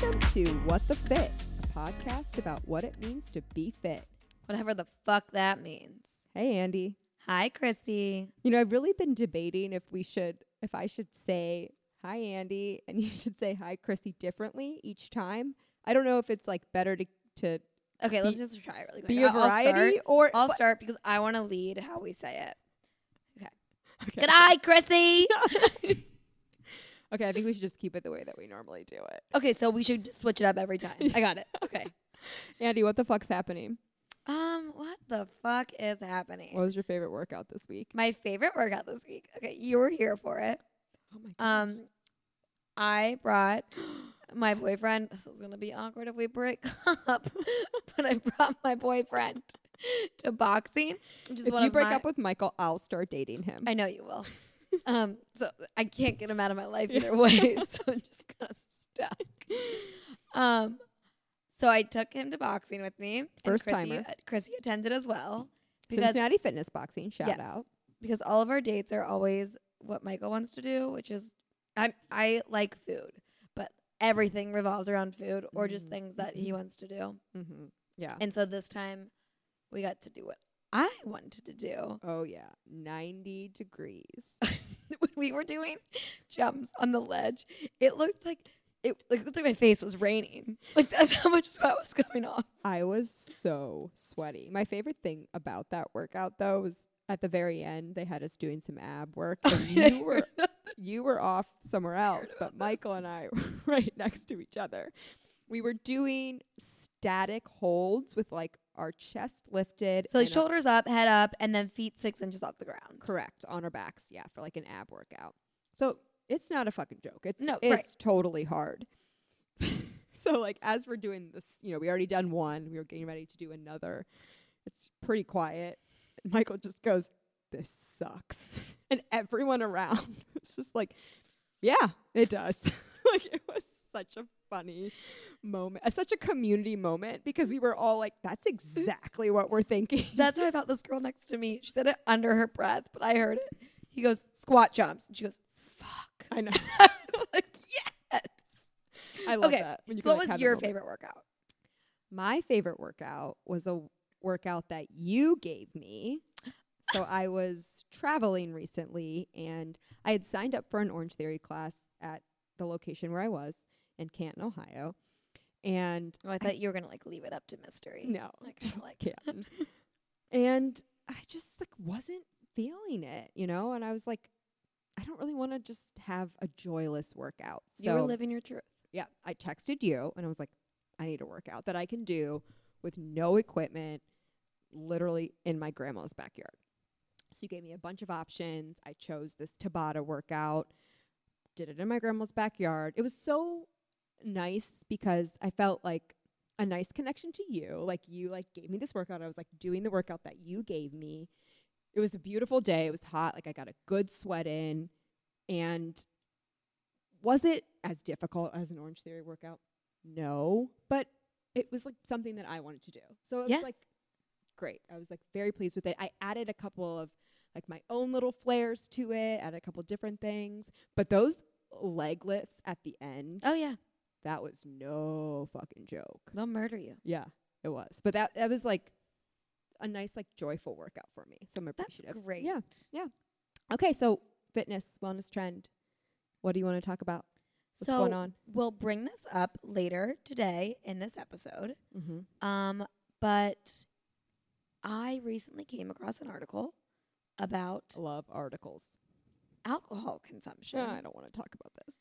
Welcome to What the Fit, a podcast about what it means to be fit. Whatever the fuck that means. Hey, Andy. Hi, Chrissy. You know, I've really been debating if we should, if I should say hi, Andy, and you should say hi, Chrissy, differently each time. I don't know if it's like better to to Okay, let's Be- just try it really quick. be a I'll- I'll variety start. or I'll start because I want to lead how we say it. okay. Good eye, Chrissy. okay, I think we should just keep it the way that we normally do it. okay, so we should switch it up every time. I got it. Okay. Andy, what the fuck's happening? Um, what the fuck is happening? What was your favorite workout this week? My favorite workout this week. Okay, you were here for it. Oh my god. Um, I brought my boyfriend. This is gonna be awkward if we break up, but I brought my boyfriend to boxing, which is if one you of break my, up with Michael, I'll start dating him. I know you will. Um, so I can't get him out of my life either way, so I'm just kind of stuck. Um, so I took him to boxing with me. First Chrissy, timer. uh, Chrissy attended as well because Cincinnati Fitness Boxing, shout Yes. out. because all of our dates are always what Michael wants to do, which is I I like food, but everything revolves around food or just Mhm, things that he mhm. wants to do. Mm-hmm. Yeah. And so this time we got to do what I wanted to do. oh yeah, ninety degrees. when we were doing jumps on the ledge, it looked like it like looked like my face was raining. Like that's how much sweat was coming off. I was so sweaty. My favorite thing about that workout though was at the very end they had us doing some ab work. And you were you were off somewhere else, but Michael and I were right next to each other. We were doing static holds with like our chest lifted. so shoulders up, head up, and then feet six inches off the ground. correct on our backs, yeah, for like an ab workout. So it's not a fucking joke. It's No, it's right. totally hard. so like as we're doing this, you know, we already done one. We were getting ready to do another. It's pretty quiet. And Michael just goes, "This sucks," and everyone around was just like, "Yeah, it does." like it was such a funny moment, uh, such a community moment because we were all like, "That's exactly what we're thinking." That's how I felt this girl next to me. She said it under her breath, but I heard it. He goes, squat jumps. And she goes, fuck. I know. I was like, yes. I love Okay, that. when you So what like, was your favorite workout? My favorite workout was a workout that you gave me. So I was traveling recently and I had signed up for an Orange Theory class at the location where I was in Canton, Ohio. And Oh, I thought you were gonna like leave it up to mystery. no, Like, just like- Canton. and I just like wasn't feeling it, you know? And I was like, I don't really want to just have a joyless workout. you were living your truth. yeah, I texted you and I was like, I need a workout that I can do with no equipment, literally in my grandma's backyard. So you gave me a bunch of options. I chose this Tabata workout, did it in my grandma's backyard. It was so nice because I felt like a nice connection to you. Like you like gave me this workout. I was like doing the workout that you gave me. It was a beautiful day. It was hot. Like I got a good sweat in. And was it as difficult as an Orange Theory workout? No, but it was like something that I wanted to do. So it Yes. was like great. I was like very pleased with it. I added a couple of like my own little flares to it, added a couple different things, but those leg lifts at the end, Oh yeah, that was no fucking joke. they'll murder you. Yeah, it was. But that that was like a nice like joyful workout for me. So I'm appreciative. That's great. Yeah. Okay, so fitness wellness trend. What do you want to talk about? What's so going on? we'll bring this up later today in this episode. Mm-hmm. Um, but I recently came across an article about Love articles. alcohol consumption, I don't want to talk about this.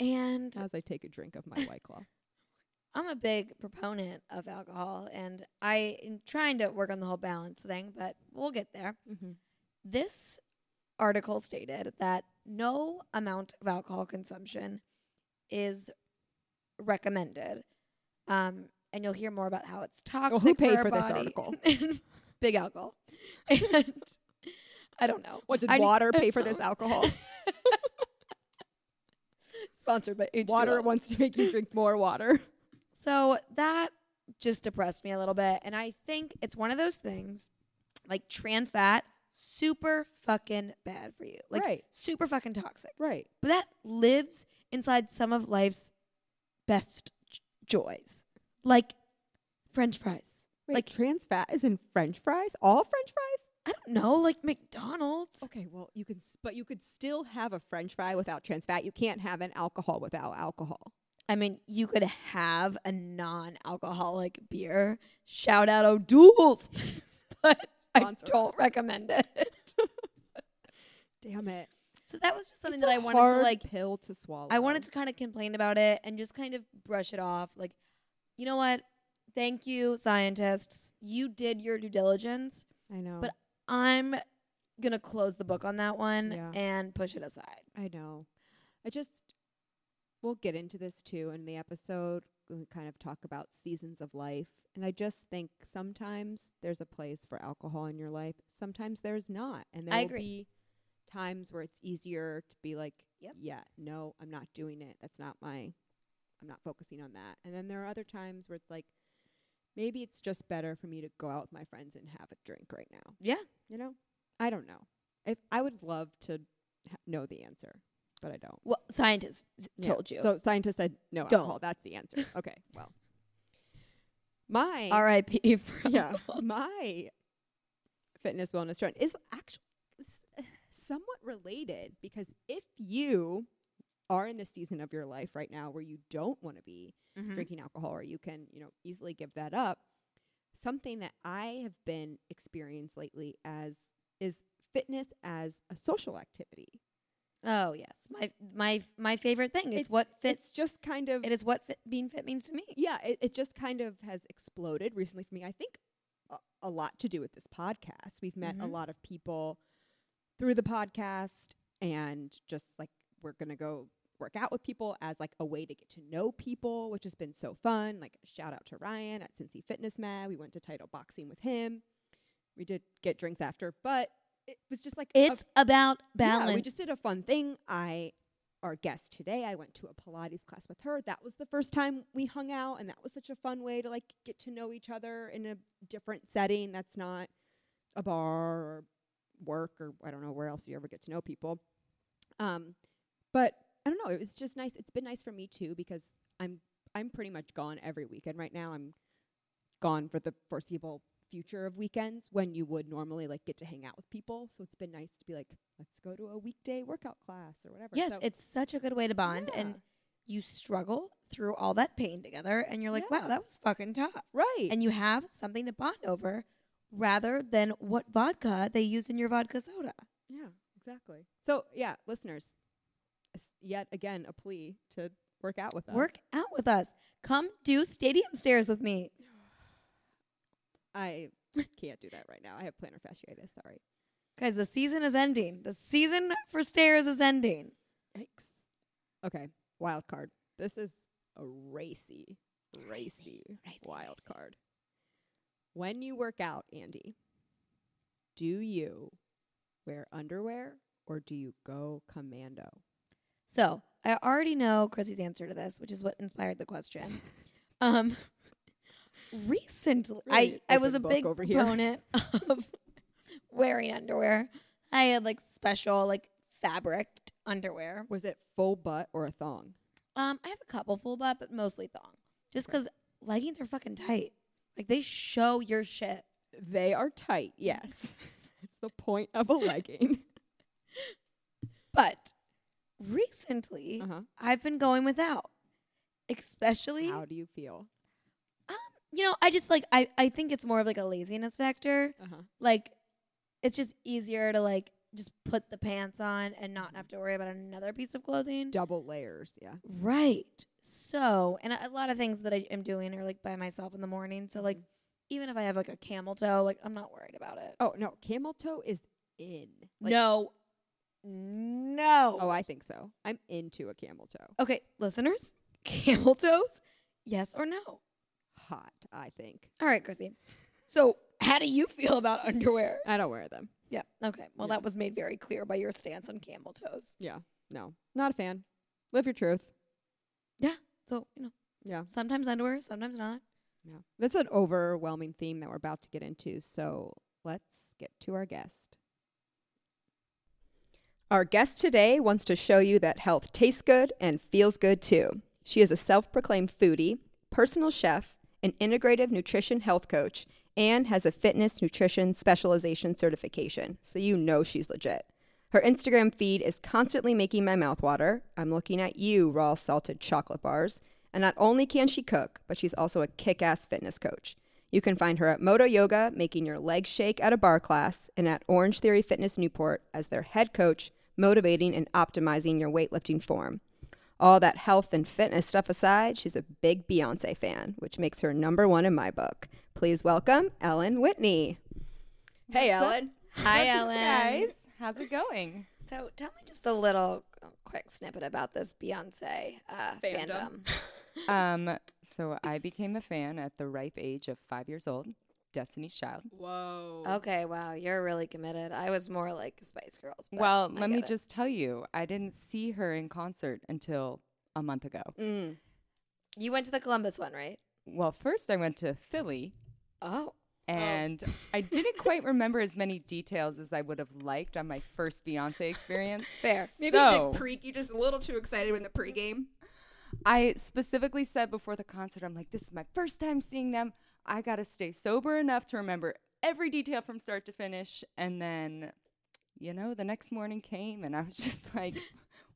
And As I take a drink of my white claw. I'm a big proponent of alcohol, and I am trying to work on the whole balance thing, but we'll get there. Mm-hmm. This article stated that no amount of alcohol consumption is recommended. Um, and you'll hear more about how it's toxic. Well, who paid our for this article? Big alcohol. And I don't know. What did I water I pay for this alcohol? Sponsored by H2O. water wants to make you drink more water. So that just depressed me a little bit. And I think it's one of those things like trans fat, super fucking bad for you. Like right. super fucking toxic. Right. But that lives inside some of life's best j- joys, like French fries. Wait, Like- trans fat is in French fries? All French fries? I don't know, like McDonald's. Okay, well, you can, s- but you could still have a French fry without trans fat. You can't have an alcohol without alcohol. I mean, you could have a non-alcoholic beer. Shout out O'Doul's, but I Sponsor don't recommend it. Damn it! So that was just something that I wanted to like. pill to swallow. I wanted to kind of complain about it and just kind of brush it off. Like, you know what? Thank you, scientists. You did your due diligence. I know, but I'm gonna close the book on that one Yeah. and push it aside. I know. I just we'll get into this too in the episode. We kind of talk about seasons of life, and I just think sometimes there's a place for alcohol in your life. Sometimes there's not, and there I will agree. be times where it's easier to be like, Yep. yeah, no, I'm not doing it. That's not my. I'm not focusing on that. And then there are other times where it's like, maybe it's just better for me to go out with my friends and have a drink right now. Yeah. You know, I don't know. If I would love to ha- know the answer, but I don't. Well, scientists Yeah. told you. So scientists said no Don't. alcohol. That's the answer. Okay. Well, my R.I.P. yeah my fitness wellness trend is actually somewhat related because if you are in the season of your life right now where you don't want to be Mhm. drinking alcohol or you can you know easily give that up something that i have been experienced lately as is fitness as a social activity Oh yes, my my my favorite thing. It's, It's- what fits. it's just kind of It is what fit, being fit means to me. yeah, it, it just kind of has exploded recently for me. I think a, a lot to do with this podcast. We've met a Mhm. lot of people through the podcast and just like we're going to go work out with people as like a way to get to know people, which has been so fun. Like shout out to Ryan at Cincy Fitness Mad. We went to title boxing with him. We did get drinks after, but it was just like a It's about balance. yeah, we just did a fun thing. I, our guest today, I went to a Pilates class with her. That was the first time we hung out, and that was such a fun way to like get to know each other in a different setting. That's not a bar or work or I don't know where else you ever get to know people. Um, but I don't know. It was just nice. It's been nice for me too because I'm I'm pretty much gone every weekend right now. I'm gone for the foreseeable future of weekends when you would normally like get to hang out with people. So it's been nice to be like, let's go to a weekday workout class or whatever. yes, So- it's such a good way to bond, and you struggle through all that pain together, and you're like, wow, that was fucking tough. right. And you have something to bond over, rather than what vodka they use in your vodka soda. yeah, exactly. So yeah, listeners, yet again a plea to work out with us. Work out with us. Come do stadium stairs with me. I can't do that right now. I have plantar fasciitis. Sorry. Guys, the season is ending. The season for stairs is ending. Yikes. Okay, wild card. This is a racy, racy, racy, wild racy. card. When you work out, Andy, do you wear underwear or do you go commando? So I already know Chrissy's answer to this, which is what inspired the question. Um, recently, Really I I was a big proponent of wearing underwear. I had like special like fabric underwear. Was it full butt or a thong? Um, I have a couple full butt, but mostly thong. Just Okay. 'cause leggings are fucking tight. Like they show your shit. They are tight, yes. it's the point of a legging. But recently, uh-huh. I've been going without. Especially How do you feel? Um, you know, I just like I I think it's more of like a laziness factor. Uh-huh. Like it's just easier to like just put the pants on and not Mhm. have to worry about another piece of clothing. Double layers, yeah. Right. So, and a a lot of things that I am doing are like by myself in the morning. So like Mhm. even if I have like a camel toe, like I'm not worried about it. Oh, no, camel toe is in. Like, no. No. Oh, I think so. I'm into a camel toe. okay, listeners, camel toes? Yes or no? Hot, I think. All right, Chrissy. So, how do you feel about underwear? I don't wear them. Yeah. Okay. Well, Yeah. that was made very clear by your stance on camel toes. Yeah. No. Not a fan. Live your truth. Yeah. So, you know, Yeah. sometimes underwear, sometimes not. Yeah. That's an overwhelming theme that we're about to get into. So let's get to our guest. Our guest today wants to show you that health tastes good and feels good too. She is a self proclaimed foodie, personal chef, an integrative nutrition health coach, and has a fitness nutrition specialization certification. So you know she's legit. Her Instagram feed is constantly making my mouth water. I'm looking at you, raw salted chocolate bars. And not only can she cook, but she's also a kick ass fitness coach. You can find her at Moto Yoga, making your legs shake at a bar class, and at Orange Theory Fitness Newport as their head coach, motivating and optimizing your weightlifting form. All that health and fitness stuff aside, she's a big Beyonce fan, which makes her number one in my book. Please welcome Ellen Whitney. Hey, What's up? Ellen. Hi, What's Ellen. Guys, how's it going? So tell me just a little uh, quick snippet about this Beyonce uh, Fandom. fandom. Um, so I became a fan at the ripe age of five years old. Destiny's Child. Whoa. Okay, wow, you're really committed. I was more like Spice Girls. well, I let me it. just tell you, I didn't see her in concert until a month ago. Mm. You went to the Columbus one, right? Well, first I went to Philly, Oh. and I didn't quite remember as many details as I would have liked on my first Beyonce experience. Fair. Maybe So- you did pre. You just a little too excited in the pregame. I specifically said before the concert, I'm like, this is my first time seeing them. I got to stay sober enough to remember every detail from start to finish. And then, you know, the next morning came and I was just like,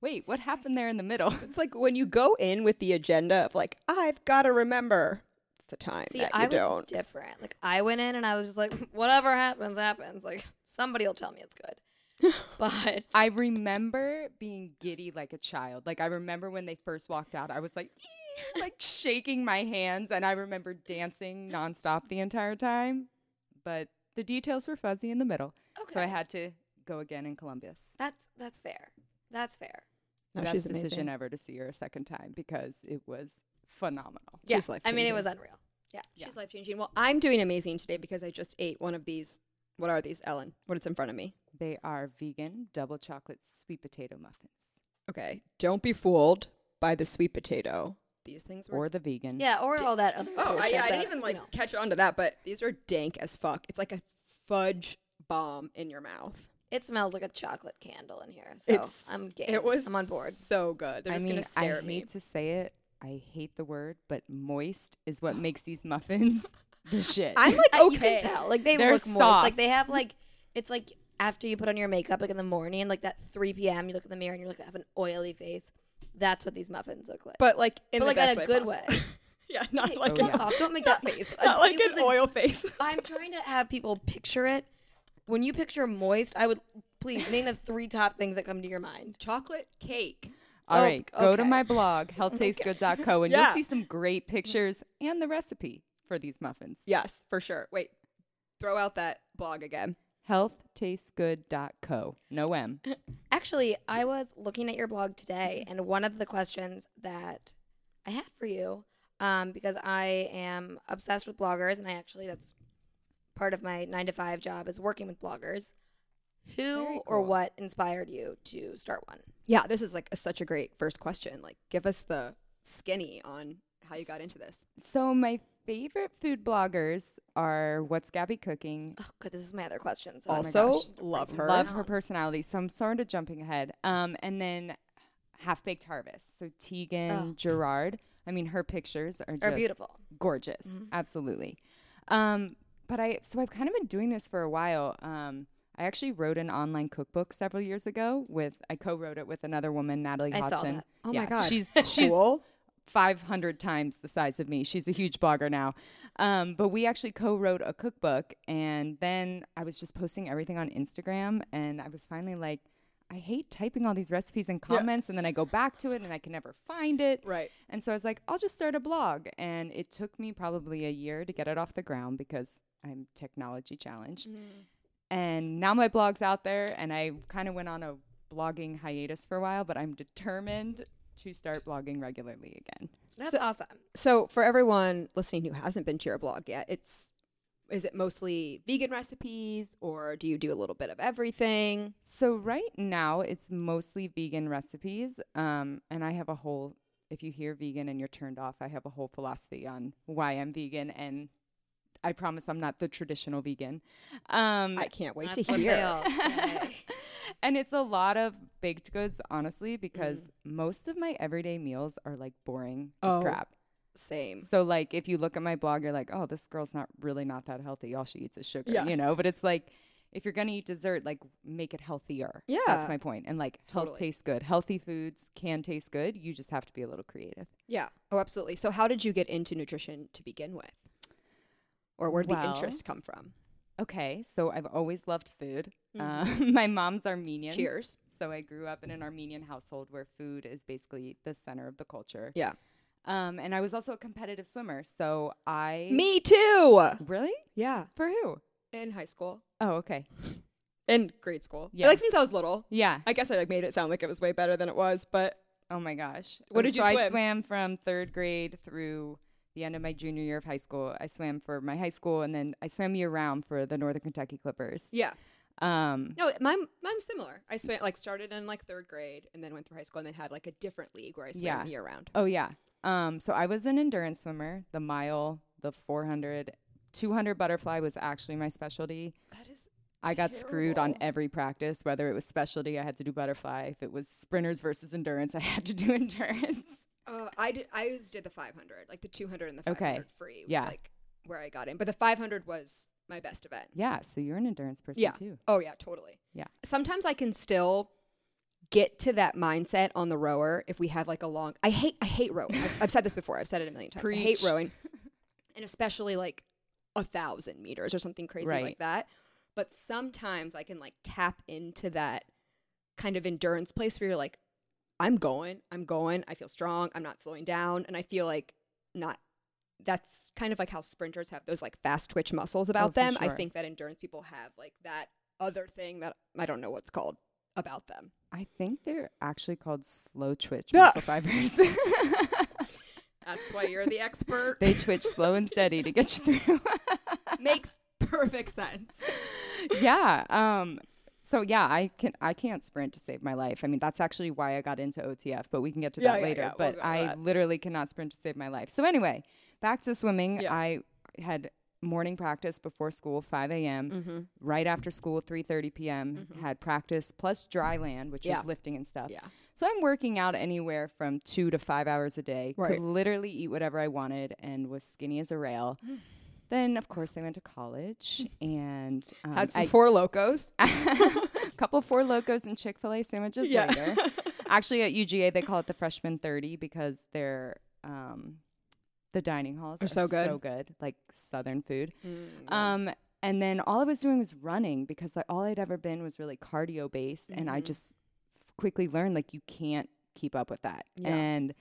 wait, what happened there in the middle? It's like when you go in with the agenda of like, I've got to remember. It's the time See, that you I was don't. different. Like I went in and I was just like, whatever happens, happens. Like somebody will tell me it's good. but I remember being giddy like a child. Like, I remember when they first walked out, I was like, "Ee," like shaking my hands. And I remember dancing nonstop the entire time. But the details were fuzzy in the middle. okay, So I had to go again in Columbus. that's that's fair. That's fair. No, best decision amazing. ever to see her a second time because it was phenomenal. Yeah, She's I mean, it was unreal. Yeah. She's life changing. Well, I'm doing amazing today because I just ate one of these. What are these, Ellen? What is in front of me? They are vegan double chocolate sweet potato muffins Okay, don't be fooled by the sweet potato. These things were. or the vegan. Yeah, or all that other. Stuff. Oh, I, yeah, I didn't that, even you like know. catch on to that, but these are dank as fuck. It's like a fudge bomb in your mouth. It smells like a chocolate candle in here, so it's I'm game. It was I'm on board. So good. They're I just mean, gonna stare I at hate to say it. I hate the word, but moist is what makes these muffins the shit. I'm like okay. You can tell, like they They're look moist. Like they have like it's like after you put on your makeup, like in the morning, like that 3 p.m. You look in the mirror and you're like I have an oily face. That's what these muffins look like. but like in But, the like, best in a way good possible. way. yeah, not Hey, like Oh, fuck yeah. off! Don't make that face. not like it an was a- oil face. I'm trying to have people picture it. When you picture moist, I would please name the three top things that come to your mind. Chocolate cake. All Oh, right, go to my blog, oh healthtastesgood.co, and Yeah. you'll see some great pictures and the recipe for these muffins. Yes, for sure. Wait, throw out that blog again. Healthtastesgood.co. No M. Actually, I was looking at your blog today, and one of the questions that I had for you, um, because I am obsessed with bloggers, and I actually that's part of my nine to five job is working with bloggers. Who Very or what inspired you to start one? Yeah, this is like a, such a great first question. Like, give us the skinny on how you got into this. So, my favorite food bloggers are What's Gabby Cooking, Oh, good. This is my other question. So also, gosh. love her. Love her personality. So I'm sort of jumping ahead. Um, and then Half Baked Harvest. So Tieghan Oh. Gerard. I mean, her pictures are are just beautiful. gorgeous. Mhm. Absolutely. Um, but I so I've kind of been doing this for a while. Um, I actually wrote an online cookbook several years ago with I co-wrote it with another woman, Natalie I saw Hodson. that. Oh yeah, my god, she's she's cool. 500 times the size of me. She's a huge blogger now. Um, but we actually co wrote a cookbook. And then I was just posting everything on Instagram. And I was finally like, I hate typing all these recipes and Yeah. comments. And then I go back to it and I can never find it. Right. And so I was like, I'll just start a blog. And it took me probably a year to get it off the ground because I'm technology challenged. And now my blog's out there. And I kind of went on a blogging hiatus for a while, but I'm determined to start blogging regularly again. That's So- awesome. So for everyone listening who hasn't been to your blog yet, it's is it mostly vegan recipes or do you do a little bit of everything? So right now it's mostly vegan recipes, um, and I have a whole. If you hear vegan and you're turned off, I have a whole philosophy on why I'm vegan, and I promise I'm not the traditional vegan. Um, I can't wait That's to what hear. they all say. and it's a lot of baked goods, honestly, because Mm. most of my everyday meals are like boring as Oh. crap. Same. So like if you look at my blog, you're like, oh, this girl's not really not that healthy. All she eats is sugar, Yeah. you know. But it's like if you're gonna eat dessert, like make it healthier. Yeah. that's my point. And like health tastes good. Healthy foods can taste good. You just have to be a little creative. Yeah. Oh, absolutely. So, how did you get into nutrition to begin with? Or where did the interest come from? Okay, so I've always loved food. Mhm. Uh, my mom's Armenian. Cheers. So I grew up in an Armenian household where food is basically the center of the culture. Yeah. Um, and I was also a competitive swimmer. So I Me too. really Yeah. for who? In high school. Oh, okay. In grade school. Yeah. Like since I was little. Yeah. I guess I like made it sound like it was way better than it was, but Oh my gosh. What did you so I swim? swam from third grade through the end of my junior year of high school. I swam for my high school, and then I swam year round for the Northern Kentucky Clippers. yeah. Um, No, mine mine's similar. I swam like started in like third grade and then went through high school and then had like a different league where I swam Yeah. year round. Oh yeah. Um, so I was an endurance swimmer. The mile, the 400, 200 butterfly was actually my specialty. That is I got screwed on every practice. Whether it was specialty, I had to do butterfly. If it was sprinters versus endurance, I had to do endurance. Uh, I did. I always did the 500, like the 200 and the 500 Okay. 500 free. Was Yeah. like where I got in, but the 500 was my best event. Yeah. So you're an endurance person Yeah. too. Oh yeah, totally. Yeah. Sometimes I can still get to that mindset on the rower if we have like a long. I hate. I hate rowing. I've, I've said this before. I've said it a million times. I hate rowing, and especially like a thousand meters or something crazy Right. like that. But sometimes I can like tap into that kind of endurance place where you're like, I'm going, I'm going, I feel strong, I'm not slowing down, and I feel like not. That's kind of like how sprinters have those like fast twitch muscles about Oh, them. I think that endurance people have like that other thing that I don't know what's called about them. I think they're actually called slow twitch muscle fibers. That's why you're the expert. they twitch slow and steady to get you through. Makes perfect sense. yeah. Um so yeah, I can I can't sprint to save my life. I mean, that's actually why I got into OTF, but we can get to Yeah, that yeah, later. yeah, we'll but I that. literally cannot sprint to save my life. So anyway, back to swimming. I had morning practice before school, 5 a.m. Mm-hmm. Right after school, 3:30 p.m. Mhm. Had practice plus dry land, which Yeah. is lifting and stuff. Yeah. So I'm working out anywhere from two to five hours a day. Right. Could literally eat whatever I wanted and was skinny as a rail. Then of course I went to college and um, Had some I- Four Lokos. a couple Four Lokos and Chick Fil A sandwiches later. Actually, at UGA they call it the freshman thirty because they're um, the dining halls Are so good. so good, like Southern food. Mm, Um, and then all I was doing was running because like all I'd ever been was really cardio based, and I Mhm. just quickly learned like you can't keep up with that. Yeah. And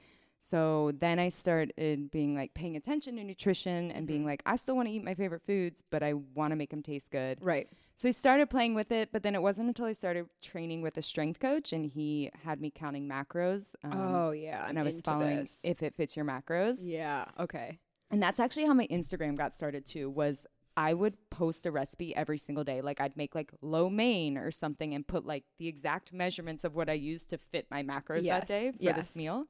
so then I started being like paying attention to nutrition and being Mhm. like, I still want to eat my favorite foods, but I want to make them taste good. right. So I started playing with it, but then it wasn't until I started training with a strength coach and he had me counting macros. Um, oh yeah, I'm and I was following this. if it fits your macros. yeah. Okay. And that's actually how my Instagram got started too. Was I would post a recipe every single day. Like I'd make like lo mein or something and put like the exact measurements of what I used to fit my macros Yes, that day for yes. this meal.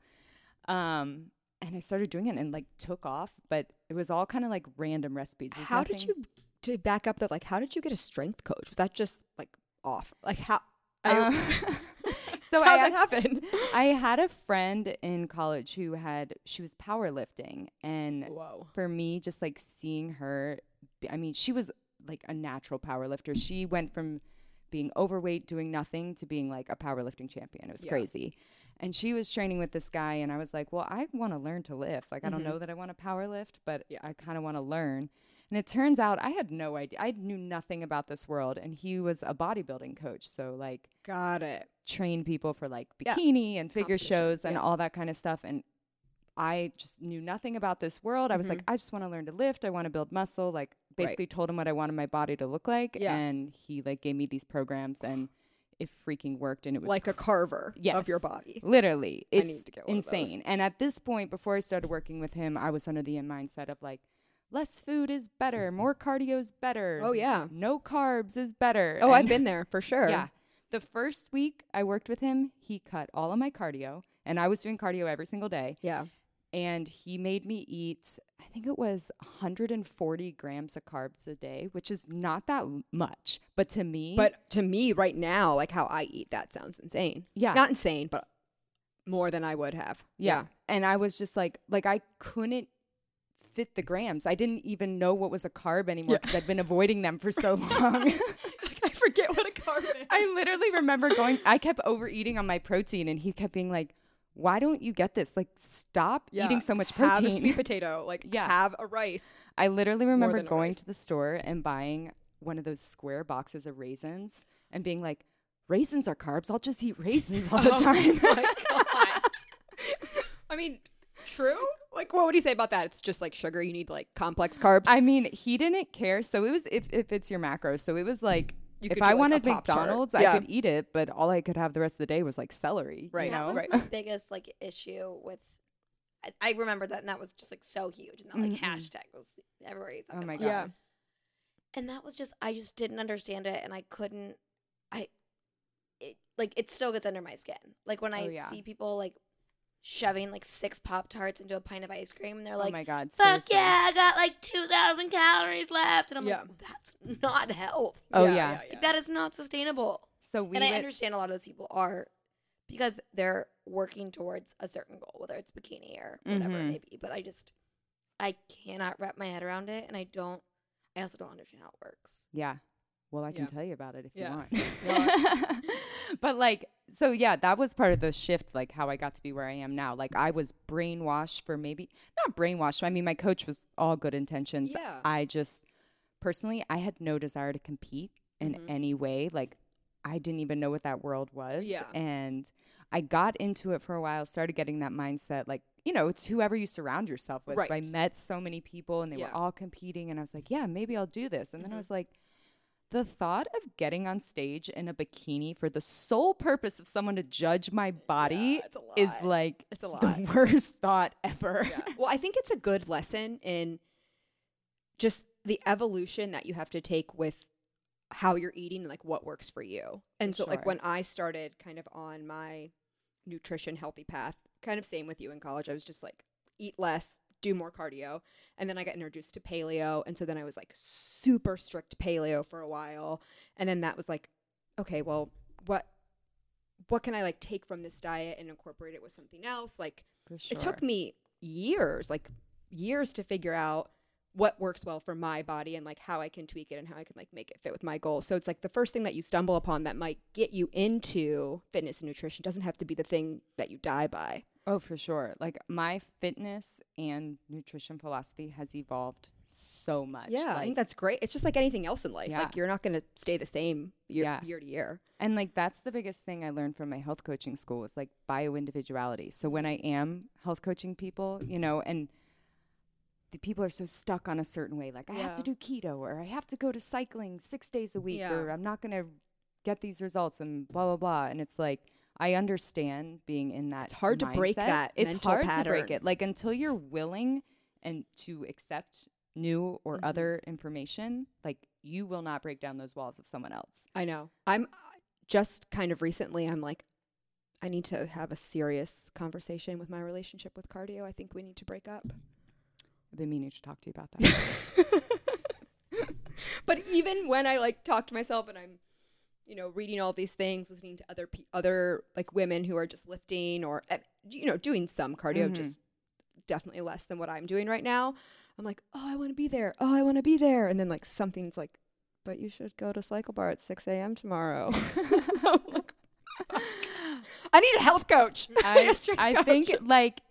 Um, and I started doing it and like took off, but it was all kind of like random recipes. How did you to back up that? Like, how did you get a strength coach? Was that just like off? Like how? I, Um, so how I that happen? I had a friend in college who had she was powerlifting and Whoa. for me just like seeing her I mean she was like a natural power lifter. She went from being overweight doing nothing to being like a powerlifting champion. It was Yeah. crazy. And she was training with this guy and I was like, "Well, I want to learn to lift. Like I don't Mhm. know that I want to power lift, but Yeah. I kind of want to learn." And it turns out I had no idea. I knew nothing about this world and he was a bodybuilding coach. So like Got it. train people for like Yeah. bikini and figure shows and yeah. all that kind of stuff. And I just knew nothing about this world. I was like, Mhm. I just want to learn to lift. I want to build muscle. Like Right. basically told him what I wanted my body to look like. Yeah. And he like gave me these programs and it freaking worked. And it was Like a carver of your body. literally, it's need to get one of those. insane. And at this point, before I started working with him, I was under the mindset of like, less food is better, mm-hmm. more cardio is better. Oh yeah. No carbs is better. Oh, I've been there for sure. yeah. The first week I worked with him, he cut all of my cardio, and I was doing cardio every single day. Yeah. And he made me eat i think it was 140 grams of carbs a day which is not that much but to me But to me, right now, like how I eat, that sounds insane. yeah Not insane, but more than I would have. yeah and i was just like like i couldn't fit the grams i didn't even know what was a carb anymore Yeah. because i'd been avoiding them for so long like, I forget what a carb is. I literally remember going, I kept overeating on my protein, and he kept being like, Why don't you get this? Like, stop Yeah. eating so much protein. have a sweet potato. Like, Yeah. have a rice. I literally remember going to the store and buying one of those square boxes of raisins and being like, Raisins are carbs. I'll just eat raisins all the Oh time. my God. I mean, true. Like, what would he say about that? It's just like sugar. You need like complex carbs. I mean, he didn't care. So it was if, if it's your macros. So it was like, You if could I do, like, wanted McDonald's, Yeah. I could eat it, but all I could have the rest of the day was like celery. Right. You that know? was right. my biggest like issue with. I, I remember that, and that was just like so huge, and that like Mhm. hashtag was everywhere you Oh fucking my. God. yeah. and that was just I just didn't understand it, and I couldn't. I, it like it still gets under my skin. Like when I Oh, yeah. see people like shoving like six pop tarts into a pint of ice cream, and they're like, oh like, my God. "Fuck seriously. yeah, I got like two thousand calories left," and I'm Yeah. like, "That's not health. Oh, yeah. Like, that is not sustainable." So we and I went- understand a lot of those people are because they're working towards a certain goal, whether it's bikini or whatever it Mhm. may be. But I just I cannot wrap my head around it, and I don't. I also don't understand how it works. Yeah. Well, I can Yeah. tell you about it if Yeah. you want. but like, so yeah, that was part of the shift, like how I got to be where I am now. Like, I was brainwashed for maybe not brainwashed. I mean, my coach was all good intentions. Yeah. I just personally, I had no desire to compete in Mhm. any way. Like, I didn't even know what that world was. Yeah. And I got into it for a while, started getting that mindset, like, you know, it's whoever you surround yourself with. So I met so many people and they Yeah. were all competing, and I was like, yeah, maybe I'll do this. And then I Mhm. was like, the thought of getting on stage in a bikini for the sole purpose of someone to judge my body Yeah, is like It's a lot. the worst thought ever. yeah. Well, I think it's a good lesson in just the evolution that you have to take with how you're eating and like what works for you. And so like when I started kind of on my nutrition healthy path, kind of same with you in college, I was just like eat less, do more cardio. And then I got introduced to paleo and so then I was like super strict paleo for a while. And then that was like okay, well, what what can I like take from this diet and incorporate it with something else? Like sure. it took me years, like years to figure out what works well for my body and like how I can tweak it and how I can like make it fit with my goals. So it's like the first thing that you stumble upon that might get you into fitness and nutrition doesn't have to be the thing that you die by. Oh, for sure. Like my fitness and nutrition philosophy has evolved so much. Yeah, I think that's great. It's just like anything else in life. Yeah. Like you're not going to stay the same year, Yeah. year to year. And like that's the biggest thing I learned from my health coaching school is like bio individuality. So when I am health coaching people, you know, and the people are so stuck on a certain way, like I have to do keto or I have to go to cycling six days a week Yeah. or I'm not gonna get these results and blah blah blah. And it's like I understand being in that. It's hard to break that It's mental hard to break it. Like until you're willing and to accept new or Mhm. other information, like you will not break down those walls of someone else. I know. I'm just kind of recently, I'm like, I need to have a serious conversation with my relationship with cardio. I think we need to break up. I've been meaning to talk to you about that. but even when I like talk to myself and I'm, you know, reading all these things, listening to other pe- other like women who are just lifting or uh, you know doing some cardio, Mhm. just definitely less than what I'm doing right now. I'm like, oh, I want to be there. Oh, I want to be there. And then like something's like, but you should go to Cycle Bar at 6 a.m. tomorrow. Like, I need a health coach. I, coach. think like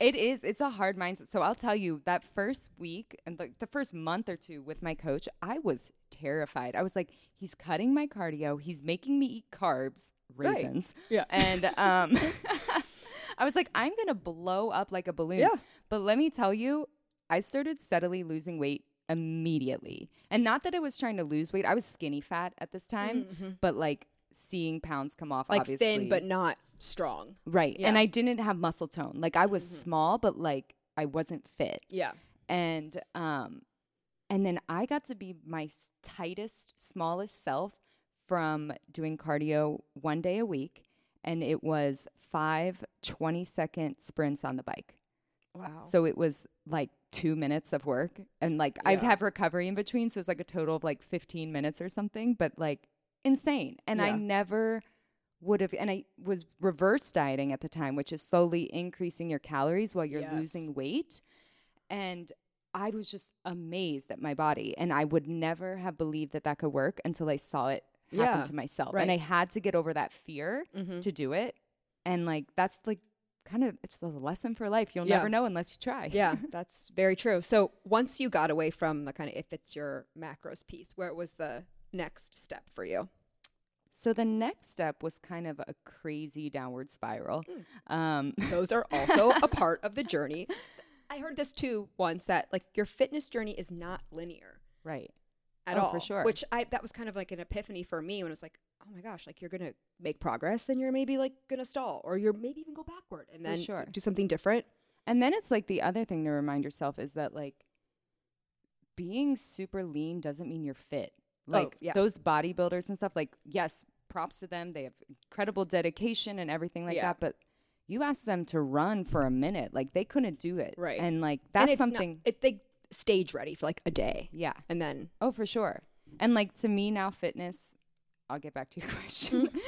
it is it's a hard mindset so i'll tell you that first week and like the first month or two with my coach i was terrified i was like he's cutting my cardio he's making me eat carbs Right. raisins Yeah. and um i was like i'm gonna blow up like a balloon Yeah. but let me tell you i started steadily losing weight immediately and not that i was trying to lose weight i was skinny fat at this time Mhm. but like seeing pounds come off like obviously thin but not strong. Right. And I didn't have muscle tone. Like I was Mhm. small, but like I wasn't fit. Yeah. And um and then I got to be my tightest, smallest self from doing cardio one day a week and it was five 20 second sprints on the bike. Wow. So it was like two minutes of work, and like I'd have recovery in between, so it was like a total of like 15 minutes or something, but like insane. And I never would have, and I was reverse dieting at the time, which is slowly increasing your calories while you're Yes. losing weight. And I was just amazed at my body, and I would never have believed that that could work until I saw it happen Yeah, to myself. right. And I had to get over that fear Mhm. to do it. And like that's like kind of it's the lesson for life. You'll Yeah. never know unless you try. yeah, that's very true. So once you got away from the kind of if it's your macros piece, where was the next step for you? So the next step was kind of a crazy downward spiral. Mm. Um, Those are also a part of the journey. I heard this too once that like your fitness journey is not linear right. at Oh, all. for sure. Which I that was kind of like an epiphany for me when it was like, oh my gosh, like you're gonna make progress, then you're maybe like gonna stall, or you're maybe even go backward and then sure. do something different. And then it's like the other thing to remind yourself is that like being super lean doesn't mean you're fit. Oh, like Oh, yeah. those bodybuilders and stuff, like, yes, props to them. They have incredible dedication and everything like Yeah. that. But you ask them to run for a minute, like they couldn't do it. Right. And like And that's not- something it, they stage ready for like a day, yeah. and then Oh, for sure. And like to me now, fitness. I'll get back to your question. Mm-hmm.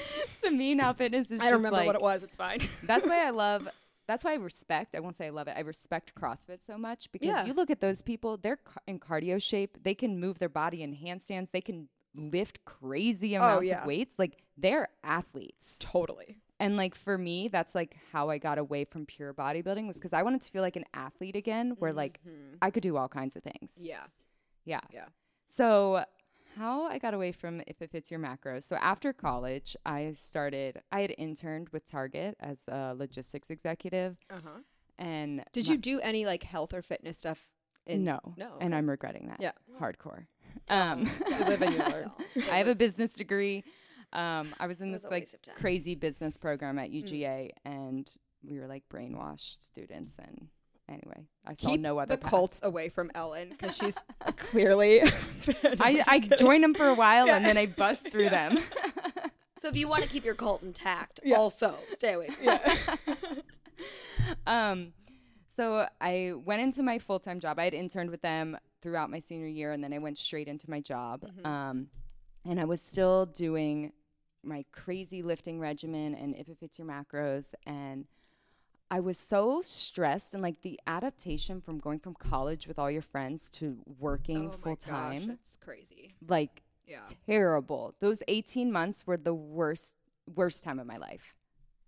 to me now, fitness is I don't like what it was. It's fine. that's why I love. That's why I respect. I won't say I love it. I respect CrossFit so much because Yeah. you look at those people. They're ca- in cardio shape. They can move their body in handstands. They can lift crazy amounts Oh, yeah. of weights. Like they're athletes. totally. And like for me, that's like how I got away from pure bodybuilding was because I wanted to feel like an athlete again, where like Mhm. I could do all kinds of things. yeah, Yeah. Yeah. So, how I got away from if it fits your macros. So, after college, I started, I had interned with Target as a logistics executive. uh huh. And Did my- you do any like health or fitness stuff? In, no. no, And. I'm regretting that. Yeah. Hardcore. Um, live and you learn. I have a business degree. Um, I was in was this like waste of time. crazy business program at Mm. UGA, and we were like brainwashed students. And anyway, I saw Keep no other the path. cults away from Ellen because she's clearly. I, I joined them for a while, and then I bust through them. So if you want to keep your cult intact, Yeah. also stay away from yeah. um, so I went into my full time job. I had interned with them throughout my senior year, and then I went straight into my job. Mhm. Um, and I was still doing my crazy lifting regimen and if it fits your macros. And I was so stressed, and like the adaptation from going from college with all your friends to working Oh my full gosh, time, It's crazy. like Yeah. terrible. Those 18 months were the worst, worst time of my life.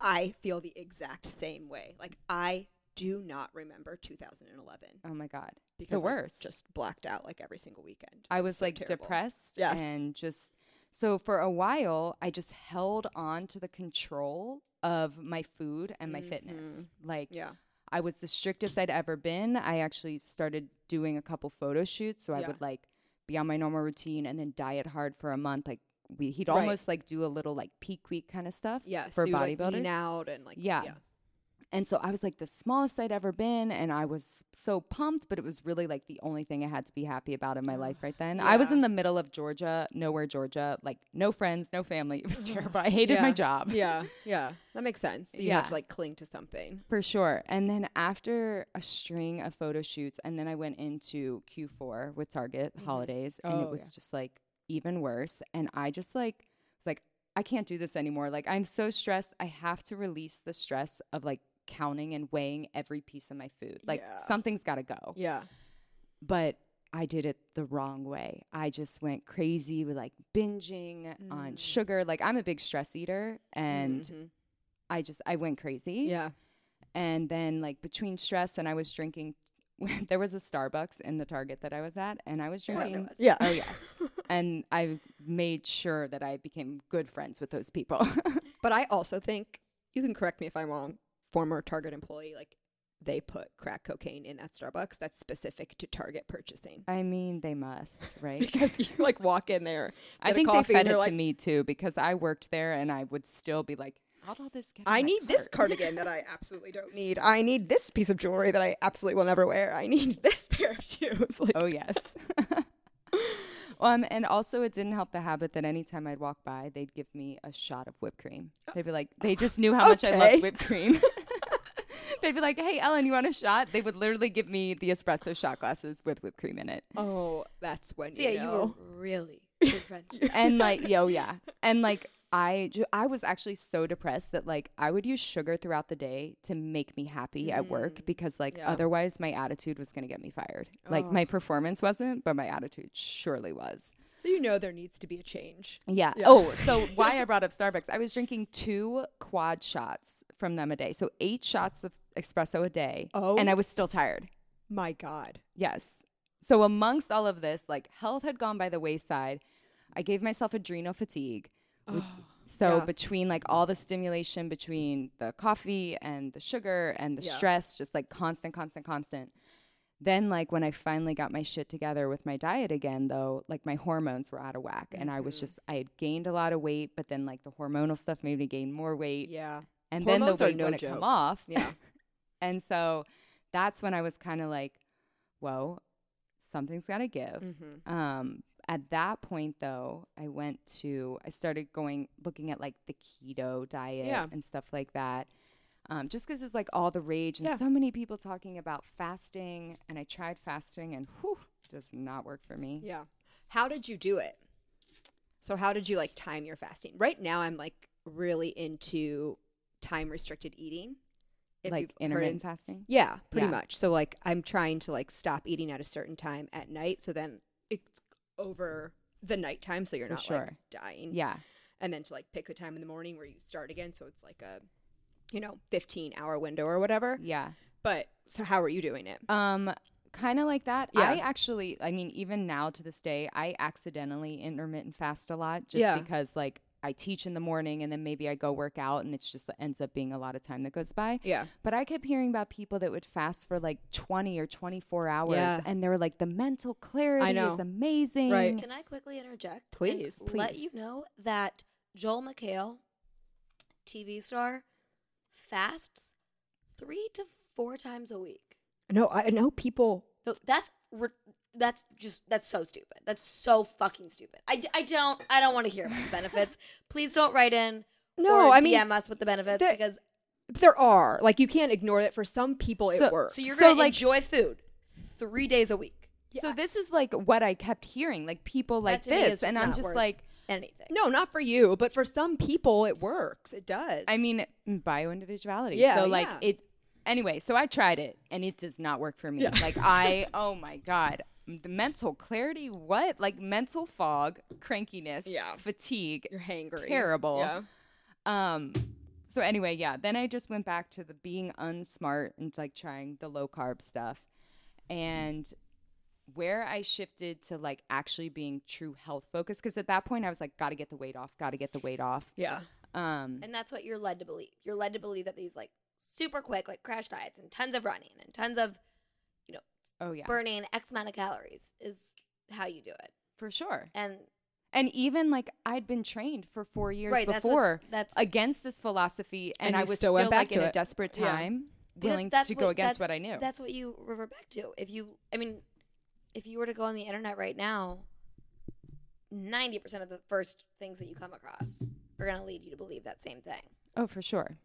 I feel the exact same way. Like I do not remember 2011 Oh my God. because I worst. just blacked out like every single weekend. I was so like terrible. depressed Yes. and just so for a while I just held on to the control of my food and my mm-hmm. fitness. Like Yeah. I was the strictest I'd ever been. I actually started doing a couple photo shoots so I would like be on my normal routine and then diet hard for a month like we he'd Right. almost like do a little like peak week kind of stuff Yeah. for so like, out and like Yeah. yeah. And so I was like the smallest I'd ever been, and I was so pumped, but it was really like the only thing I had to be happy about in my life right then. I was in the middle of Georgia, nowhere Georgia, like no friends, no family. It was mm-hmm. terrible. I hated my job. Yeah. Yeah. That makes sense. So you have to like cling to something. For sure. And then after a string of photo shoots, and then I went into Q4 with Target mm-hmm. holidays, and it Oh, was yeah. just like even worse. And I just like was like, I can't do this anymore. Like I'm so stressed. I have to release the stress of like counting and weighing every piece of my food. Like Yeah. something's got to go. Yeah. But I did it the wrong way. I just went crazy with like binging on Mm. sugar. Like I'm a big stress eater, and Mhm. I just I went crazy yeah. and then like between stress and I was drinking there was a Starbucks in the Target that I was at and I was Of course there drinking was. Yeah. Oh yes. and I made sure that I became good friends with those people. But I also think you can correct me if I'm wrong. Former Target employee, like they put crack cocaine in that Starbucks. That's specific to Target purchasing I mean, they must, right? because you like walk in there. I think they fed it you're to me too because I worked there and I would still be like, how'd all this get I need this cardigan that I absolutely don't need. I need this piece of jewelry that I absolutely will never wear. I need this pair of shoes. Oh, like, Oh yes. Um, and also it didn't help the habit that anytime I'd walk by, they'd give me a shot of whipped cream. They'd be like, they just knew how much I loved whipped cream. They'd be like, "Hey, Ellen, you want a shot?" They would literally give me the espresso shot glasses with whipped cream in it, Oh, that's when So you yeah, you were really and like, yo, yeah, and like. I, ju- I was actually so depressed that like I would use sugar throughout the day to make me happy at work Mm, because like yeah. otherwise my attitude was going to get me fired. Like Oh. my performance wasn't, but my attitude surely was. So you know there needs to be a change. Yeah. Yeah. Oh, so why I brought up Starbucks? I was drinking two quad shots from them a day. So eight shots of espresso a day. Oh. And I was still tired. My God. Yes. So amongst all of this, like health had gone by the wayside. I gave myself adrenal fatigue. With- so Yeah. between like all the stimulation between the coffee and the sugar and the Yeah. stress, just like constant, constant, constant. Then like when I finally got my shit together with my diet again though, like my hormones were out of whack and I was Mhm. just I had gained a lot of weight, but then like the hormonal stuff made me gain more weight. Yeah. And Hormones then the weight no wouldn't joke. come off. Yeah. And so that's when I was kind of like, whoa, something's got to give. mm-hmm. Um, at that point, though, I went to, I started going, looking at like the keto diet Yeah. and stuff like that. Um, just because there's like all the rage and Yeah. so many people talking about fasting. And I tried fasting and whew, does not work for me. Yeah. How did you do it? So how did you like time your fasting? Right now I'm like really into time restricted eating. Like intermittent it- fasting. Yeah, pretty Yeah. much. So like I'm trying to like stop eating at a certain time at night so then it's over the nighttime so you're For not like dying. Yeah. And then to like pick the time in the morning where you start again so it's like a you know, 15 hour window or whatever. Yeah. But so how are you doing it? Um, kind of like that. Yeah. I actually, I mean, even now to this day, I accidentally intermittent fast a lot just Yeah. because like I teach in the morning and then maybe I go work out and it's just ends up being a lot of time that goes by. Yeah. But I kept hearing about people that would fast for like 20 or 24 hours Yeah. and they were like, the mental clarity know. is amazing. Right. Can I quickly interject? and Please, Let you know that Joel McHale, TV star, fasts three to four times a week. No, I know people No, that's re- that's just that's so stupid. That's so fucking stupid. I, I don't I don't want to hear about the benefits. Please don't write in No, or I DM mean us with the benefits there- because there are. Like you can't ignore that for some people So- it works. so you're gonna like- enjoy food three days a week. So this is like what I kept hearing, like people like to me is this. And I'm just like, Anything. No, not for you, but for some people it works. It does. I mean, mm, bio individuality. Yeah, So like yeah. it. Anyway, so I tried it and it does not work for me. Yeah. Like I, oh my god, the mental clarity. What? Like mental fog, crankiness, Yeah. fatigue. you're hangry. terrible. Yeah. Um. So anyway, yeah. Then I just went back to the being unsmart and like trying the low carb stuff, and where I shifted to like actually being true health focused because at that point I was like, got to get the weight off, got to get the weight off. Yeah. Um. And that's what you're led to believe. You're led to believe that these like super quick like crash diets and tons of running and tons of Oh yeah, burning X amount of calories is how you do it. for sure. And And even like I'd been trained for four years right, before what's, that's against this philosophy, and, And I was still still, back like to in a desperate time, Because willing that's to what- go against what I knew. that's what you revert back to. If you, I mean, if you were to go on the internet right now, ninety percent of the first things that you come across are going to lead you to believe that same thing. oh, for sure.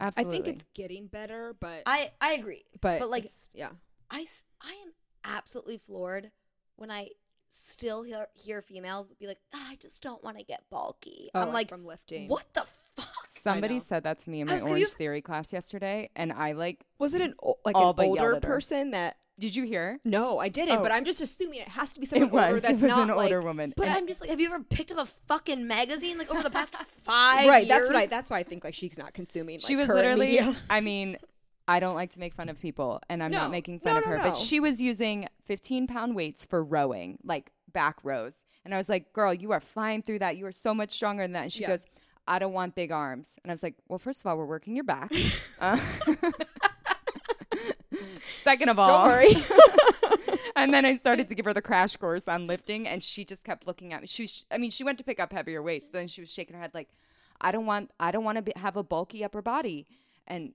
I Absolutely. I think it's getting better, but I I agree. but, but, like, yeah. I s- I am absolutely floored when I still hear, hear females be like, "Ah, I just don't want to get bulky. Oh, I'm like, from lifting. what the fuck? Somebody said that to me in my Orange "You've-" Theory class yesterday, and I like. was it an like All an older person that Did you hear? No, I didn't, Oh. but I'm just assuming it has to be someone It was. older that's it was not an like older woman. But And I'm just like, have you ever picked up a fucking magazine like over the past five right. years? That's what I. That's why I think like she's not consuming. she like, was literally. media. I mean, I don't like to make fun of people, and I'm No. not making fun No, of her. no. But she was using 15 pound weights for rowing, like back rows, and I was like, "Girl, you are flying through that. You are so much stronger than that." And she Yeah. goes. I don't want big arms. And I was like, well, first of all, we're working your back. Uh, second of all, Don't worry. and then I started to give her the crash course on lifting, and she just kept looking at me. She was, I mean, she went to pick up heavier weights, but then she was shaking her head like, "I don't want, I don't want to have a bulky upper body." And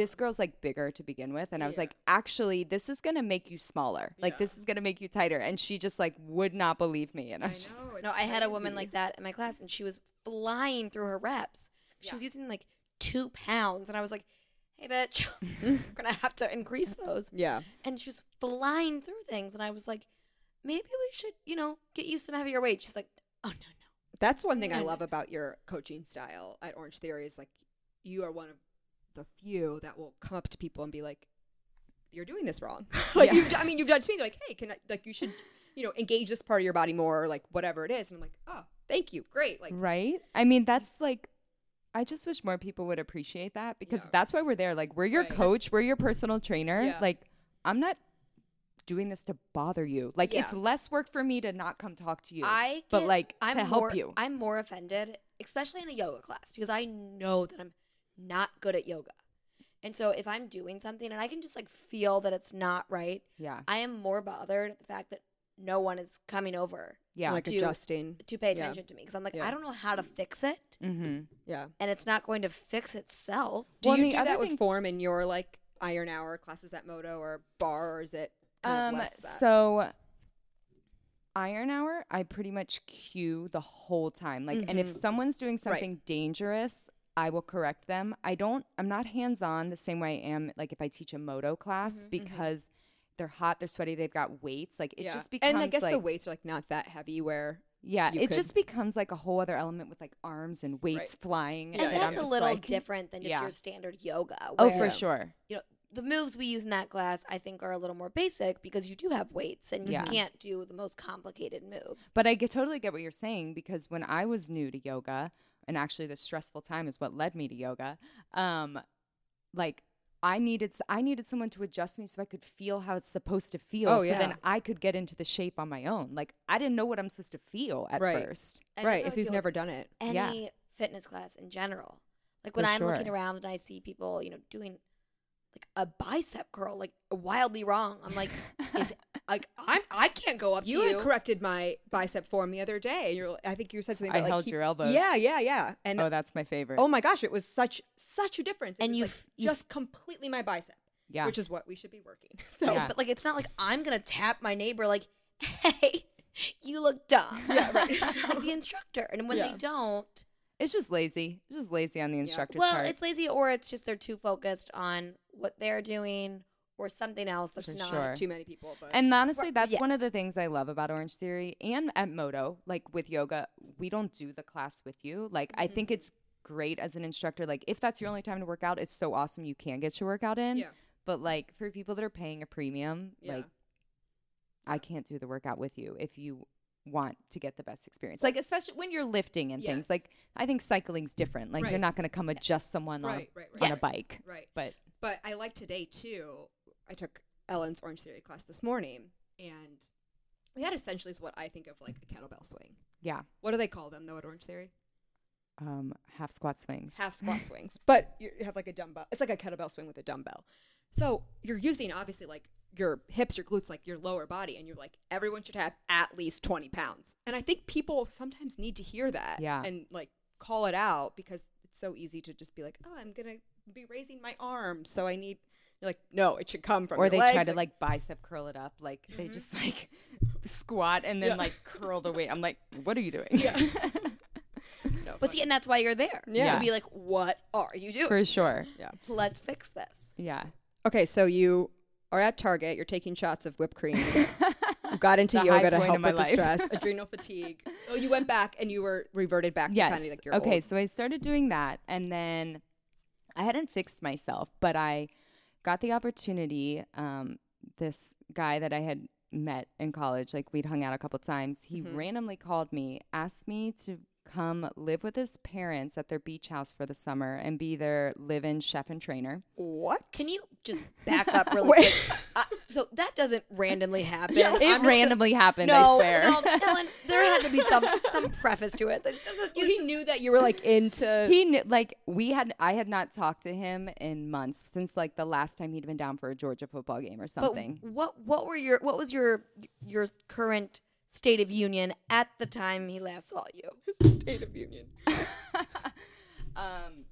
this girl's like bigger to begin with, and I was Yeah. like, "Actually, this is gonna make you smaller. Like, Yeah. this is gonna make you tighter." And she just like would not believe me, and I, I was just, know. it's No, I had a woman like that in my class, and she was flying through her reps. She Yeah. was using like two pounds, and I was like, hey, bitch, we're gonna have to increase those. Yeah. And she was flying through things, and I was like, maybe we should, you know, get you some heavier weight. She's like, oh no, no. That's one thing I love about your coaching style at Orange Theory is like you are one of the few that will come up to people and be like, "You're doing this wrong." like Yeah. you've, I mean, you've done to me. They're like, "Hey, can I like you should, you know, engage this part of your body more, or like whatever it is." And I'm like, "Oh, thank you, great." Like, right? I mean, that's like, I just wish more people would appreciate that because Yeah. that's why we're there. Like, we're your Right. coach, we're your personal trainer. Yeah. Like, I'm not doing this to bother you. Like, it's less work for me to not come talk to you. I but get- like I'm to help more, you. I'm more offended, especially in a yoga class, because I know that I'm not good at yoga. And so if I'm doing something and I can just like feel that it's not right, yeah. I am more bothered at the fact that no one is coming over Yeah. like Do- adjusting. to pay Yeah. attention to me because I'm like, Yeah. I don't know how to fix it, mm-hmm. Yeah. and it's not going to fix itself. Do Well, and you the do other that with form in your like iron hour classes at Moto or bar, or is it kind of Um, less that? so iron hour, I pretty much cue the whole time. Like, and if Mhm. someone's doing something dangerous, I will correct them. I don't. I'm not hands on the same way I am. Like if I teach a moto class Mm-hmm, because they're hot, they're sweaty, they've got weights. Like it yeah. just becomes. and I guess like, the weights are like not that heavy. Where Yeah, you it could- just becomes like a whole other element with like arms and weights flying. Yeah, and yeah. that's a little like- different than just yeah. your standard yoga. Oh, for sure. You know, the moves we use in that class, I think, are a little more basic because you do have weights and you Yeah. can't do the most complicated moves. But I get, totally get what you're saying because when I was new to yoga, and actually the stressful time is what led me to yoga, um, like I needed s- I needed someone to adjust me so I could feel how it's supposed to feel. Oh, so yeah. then I could get into the shape on my own. Like I didn't know what I'm supposed to feel at Right. first. And right, if you've never done it. any Yeah. fitness class in general. Like when For I'm looking around and I see people, you know, doing like a bicep curl, like wildly wrong. I'm like, is like I'm I can't go up You to had you. corrected my bicep form the other day. You're, I think you said something I about like, held keep- your elbows. Yeah, yeah, yeah. And oh, that's my favorite. oh my gosh, it was such such a difference. It And you like, just completely my bicep, yeah. which is what we should be working. So Yeah. But like it's not like I'm gonna tap my neighbor like, hey, you look dumb. Yeah, right. Like the instructor. And when Yeah. they don't, it's just lazy. It's just lazy on the instructor's well, part. it's lazy or it's just they're too focused on what they're doing or something else that's not sure. too many people. But And honestly, Right, that's one of the things I love about Orange Theory and at Moto, like with yoga, we don't do the class with you. Like, I Mm-hmm. think it's great as an instructor. Like, if that's your only time to work out, it's so awesome you can get your workout in. yeah, But, like, for people that are paying a premium, yeah. like, I can't do the workout with you if you want to get the best experience. Like, especially when you're lifting and Yes. things. Like, I think cycling's different. Like, you're not going to come adjust someone on, right, right, right. on Yes. a bike. Right. But, But I like today too. I took Ellen's Orange Theory class this morning, and had essentially is what I think of like a kettlebell swing. yeah, What do they call them though at Orange Theory? um, half squat swings. Half squat swings, but you have like a dumbbell. It's like a kettlebell swing with a dumbbell. So you're using obviously like your hips, your glutes, like your lower body, and you're like everyone should have at least 20 pounds. And I think people sometimes need to hear that, Yeah. and like call it out because it's so easy to just be like, oh, I'm gonna be raising my arms, so I need. You're like, no, it should come from. or your they legs, try to like bicep curl it up like they Mhm. just like squat and then Yeah. like curl the weight i'm like what are you doing Yeah. no, But see, and that's why you're there. Yeah. To be like, what are you doing? for sure Yeah. Let's fix this. yeah Okay, so you are at Target. You're taking shots of whipped cream. you got into The yoga high to point help of my with the stress, adrenal fatigue. Oh, you went back and you were reverted back yes to kind of like your okay old- so i started doing that and then i hadn't fixed myself but i got the opportunity um this guy that i had met in college like we'd hung out a couple times he Mhm. randomly called me asked me to come live with his parents at their beach house for the summer and be their live-in chef and trainer What? Can you just back up really quick? Uh, so that doesn't randomly happen. Yeah, it I'm just randomly happened Gonna, i swear no, no, Ellen, there had to be some some preface to it. That doesn't. Well, You he knew that you were like into. he knew like we had i had not talked to him in months since like the last time he'd been down for a georgia football game or but something what what were your what was your your current state of union at the time he last saw you? State of Union. um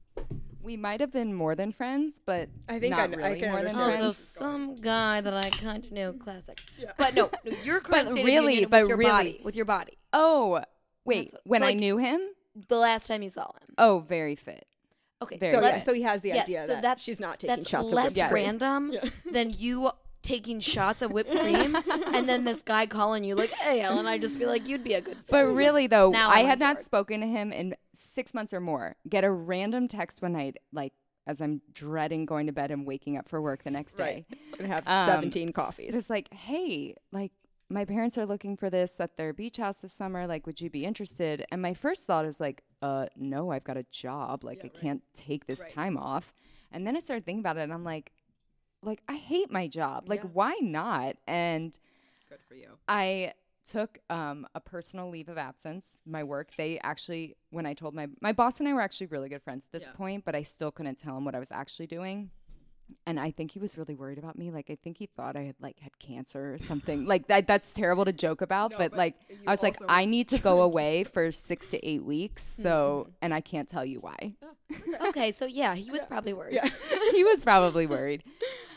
we might have been more than friends but I think not I kn- I really can more than understand. Friends so some guy that I kind of knew, classic. Yeah. But no, no your current state really- of union but with your really- body, with your body. oh wait That's- when so, i like- knew him The last time you saw him. oh very fit Okay, Very So, good. yeah, so he has the yes, idea so that that's- she's not taking that's shots less of whipped cream. random Yeah. than you taking shots of whipped cream and then this guy calling you like, "Hey, Ellen," I just feel like you'd be a good. Fit. But really, though, Now I had not board. spoken to him in six months or more. Get a random text one night, like as I'm dreading going to bed and waking up for work the next day. Right. Gonna have Um, 17 coffees. It's like, hey, like my parents are looking for this at their beach house this summer. Like, would you be interested? And my first thought is like, uh, no, I've got a job. Like, I can't take this Right. time off. And then I started thinking about it, and I'm like, like I hate my job. Like, Yeah. why not? And Good for you. I took um, a personal leave of absence. My work, they actually, when I told my my boss and I were actually really good friends at this Yeah. point, but I still couldn't tell him what I was actually doing. And I think he was really worried about me. Like I think he thought I had like had cancer or something. like that. That's terrible to joke about, No, but, but like I was like, I need to go away for six to eight weeks. So, Mm-hmm. and I can't tell you why. okay, so yeah, he was probably worried. Yeah. he was probably worried.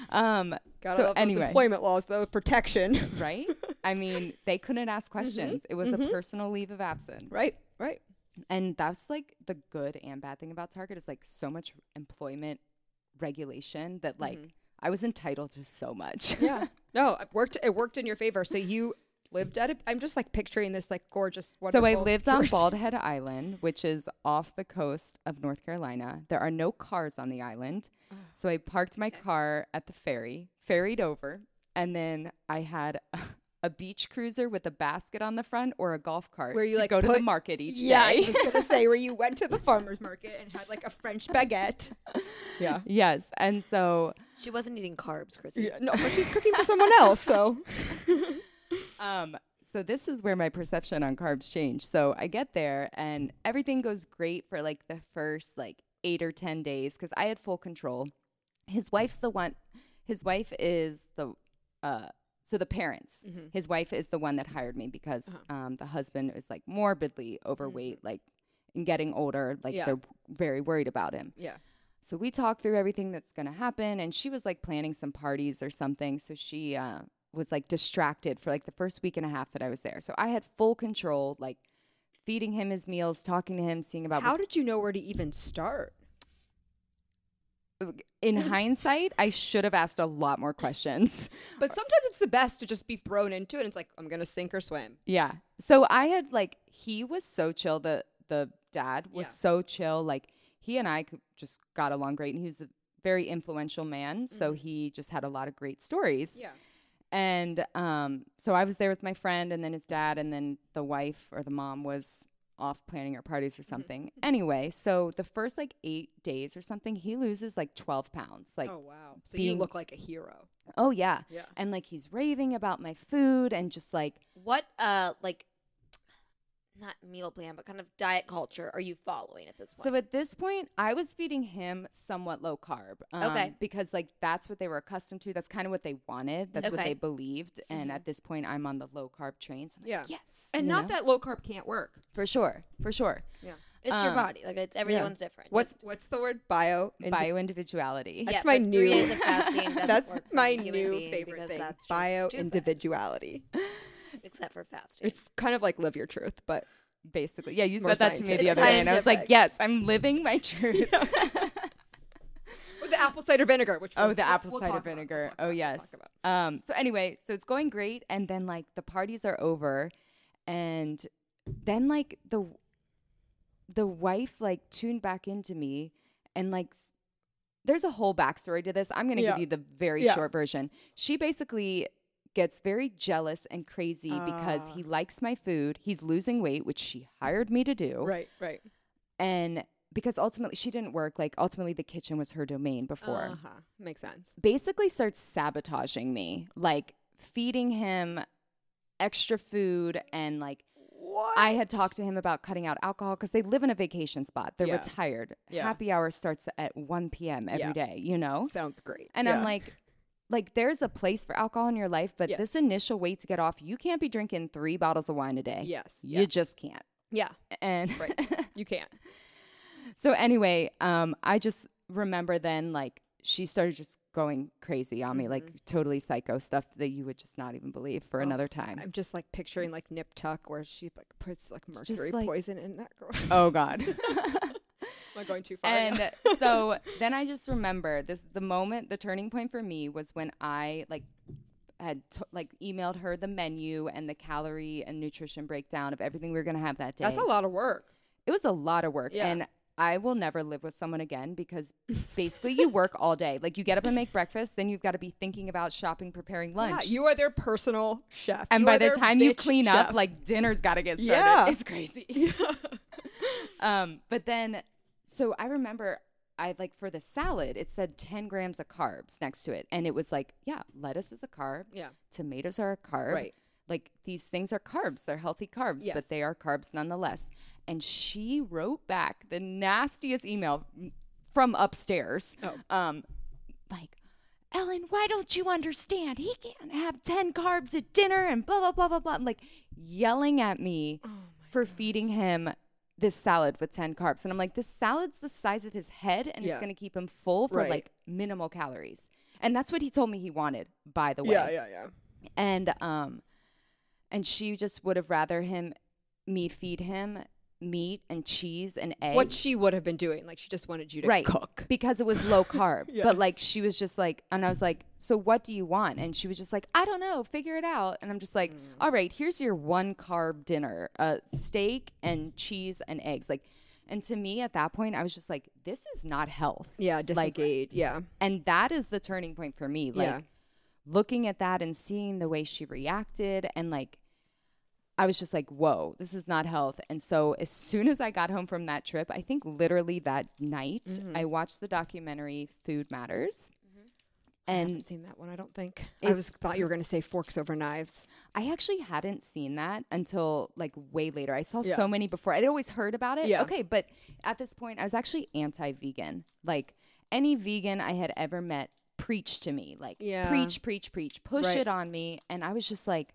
Um, Gotta so love those anyway, employment laws, though. Protection. right? I mean, they couldn't ask questions. It was a personal leave of absence. right. Right. And that's like the good and bad thing about Target is like so much employment regulation that like mm-hmm. I was entitled to so much. Yeah. No, it worked. It worked in your favor. So you lived at it. I'm just like picturing this like gorgeous. so I lived on Bald Head Island, which is off the coast of North Carolina. There are no cars on the island. So I parked my car at the ferry, ferried over, and then I had a beach cruiser with a basket on the front or a golf cart Where you, to like, go to the market each Yeah, I day. was gonna say where you went to the farmers market and had like a French baguette. Yeah. yes. And so She wasn't eating carbs, Chrissy. Yeah, no, but she's cooking for someone else. So Um, so this is where my perception on carbs changed. So I get there and everything goes great for like the first like eight or ten days because I had full control. His wife's the one. His wife is the. Uh, so the parents. His wife is the one that hired me because um, the husband is like morbidly overweight, like and getting older. Like Yeah. they're very worried about him. yeah. So we talked through everything that's going to happen. And she was like planning some parties or something. So she uh, was like distracted for like the first week and a half that I was there. So I had full control, like feeding him his meals, talking to him, seeing about. How did you know where to even start? In hindsight, I should have asked a lot more questions. But sometimes it's the best to just be thrown into it. And it's like I'm gonna sink or swim. Yeah. So I had like he was so chill. The the dad was Yeah. so chill. Like he and I could- just got along great, and he was a very influential man. So he just had a lot of great stories. Yeah. And um, so I was there with my friend, and then his dad, and then the wife or the mom was off planning her parties or something. Anyway, so the first like eight days or something, he loses like 12 pounds. Like, oh wow. So you look like a hero. oh, yeah. Yeah. And like he's raving about my food and just like, What uh like not meal plan, but kind of diet culture are you following at this point? So at this point, I was feeding him somewhat low carb. um, Okay. Because like that's what they were accustomed to. That's kind of what they wanted. That's what they believed. And at this point, I'm on the low carb train. So I'm like, Yeah. yes. And not know? that low carb can't work. for sure, for sure. Yeah. it's your um, body. Like it's everyone's different. What's Just- what's the word? Bio. indi- Bio individuality. That's Yeah, my but new. three days of fasting that's work my new favorite thing. that's Bio individuality. except for fasting. It's kind of like live your truth, but Basically, yeah. You More said that to me the other day, and I was like, yes, I'm living my truth. with the apple cider vinegar, which Oh, we'll- the apple we'll cider talk about, we'll vinegar. oh we'll yes. talk about. Um. So anyway, so it's going great, and then like the parties are over, and then like the the wife like tuned back into me, and like there's a whole backstory to this. I'm gonna Yeah. give you the very Yeah. short version. She basically gets very jealous and crazy because Ah. he likes my food. He's losing weight, which she hired me to do, Right, right. and because ultimately she didn't work. Like ultimately, the kitchen was her domain before Uh huh. Makes sense. basically starts sabotaging me, like feeding him extra food and like What? I had talked to him about cutting out alcohol because they live in a vacation spot. They're Yeah. retired. Yeah. Happy hour starts at 1 p.m. every day. Yeah. you know? Sounds great. And. I'm like, like there's a place for alcohol in your life, but this initial weight to get off, you can't be drinking three bottles of wine a day. yes, You yeah, just can't. yeah, And Right. you can't. so anyway, um, I just remember then like she started just going crazy on me, like totally psycho stuff that you would just not even believe for Mm-hmm. Oh, another time. I'm just like picturing like Nip Tuck where she like puts like mercury like- poison in that girl. oh God. Am I going too far? and so then I just remember this the moment the turning point for me was when I like had t- like emailed her the menu and the calorie and nutrition breakdown of everything we were gonna have that day. That's a lot of work. It was a lot of work, Yeah. and I will never live with someone again because basically you work all day. Like you get up and make breakfast, then you've got to be thinking about shopping, preparing lunch. Yeah, you are their personal chef. and You by the time you clean up, like dinner's got to get started. Yeah. It's crazy. Yeah. um, but then, so I remember I like for the salad, it said 10 grams of carbs next to it. And it was like, yeah, lettuce is a carb, yeah, tomatoes are a carb. right. Like these things are carbs. They're healthy carbs, Yes. but they are carbs nonetheless. And she wrote back the nastiest email from upstairs. Oh. Um, like, Ellen, why don't you understand? He can't have 10 carbs at dinner and blah, blah, blah, blah, blah. Like yelling at me Oh for feeding him this salad with 10 carbs. And I'm like, this salad's the size of his head and Yeah. it's going to keep him full for Right. like minimal calories. And that's what he told me he wanted, by the way Yeah, yeah, yeah. and um and she just would have rather him me feed him meat and cheese and eggs What she would have been doing, like she just wanted you to right cook. because it was low carb Yeah. but like she was just like and i was like so what do you want and she was just like i don't know figure it out and i'm just like Mm. all right here's your one carb dinner uh steak and cheese and eggs like and to me at that point i was just like this is not health Yeah, disengage. yeah, and that is the turning point for me like Yeah. looking at that and seeing the way she reacted and like i was just like whoa this is not health and so as soon as i got home from that trip i think literally that night Mm-hmm. i watched the documentary food matters And I haven't seen that one. I don't think. I was thought you were going to say forks over knives. i actually hadn't seen that until like way later i saw Yeah. so many before i'd always heard about it Yeah. okay but at this point i was actually anti-vegan like any vegan i had ever met preached to me like Yeah. preach preach preach push Right. it on me and i was just like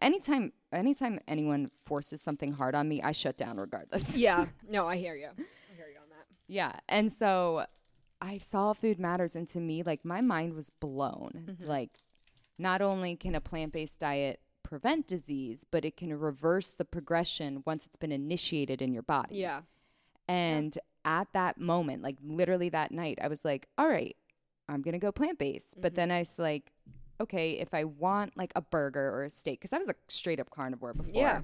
anytime anytime anyone forces something hard on me i shut down regardless Yeah, no, I hear you. I hear you on that. yeah and so i saw food matters and to me like my mind was blown Mm-hmm. like not only can a plant-based diet prevent disease but it can reverse the progression once it's been initiated in your body Yeah, and at that moment, like literally that night, I was like, all right, I'm going to go plant based. But then I was like, okay, if I want like a burger or a steak, because I was a straight up carnivore before. Yeah.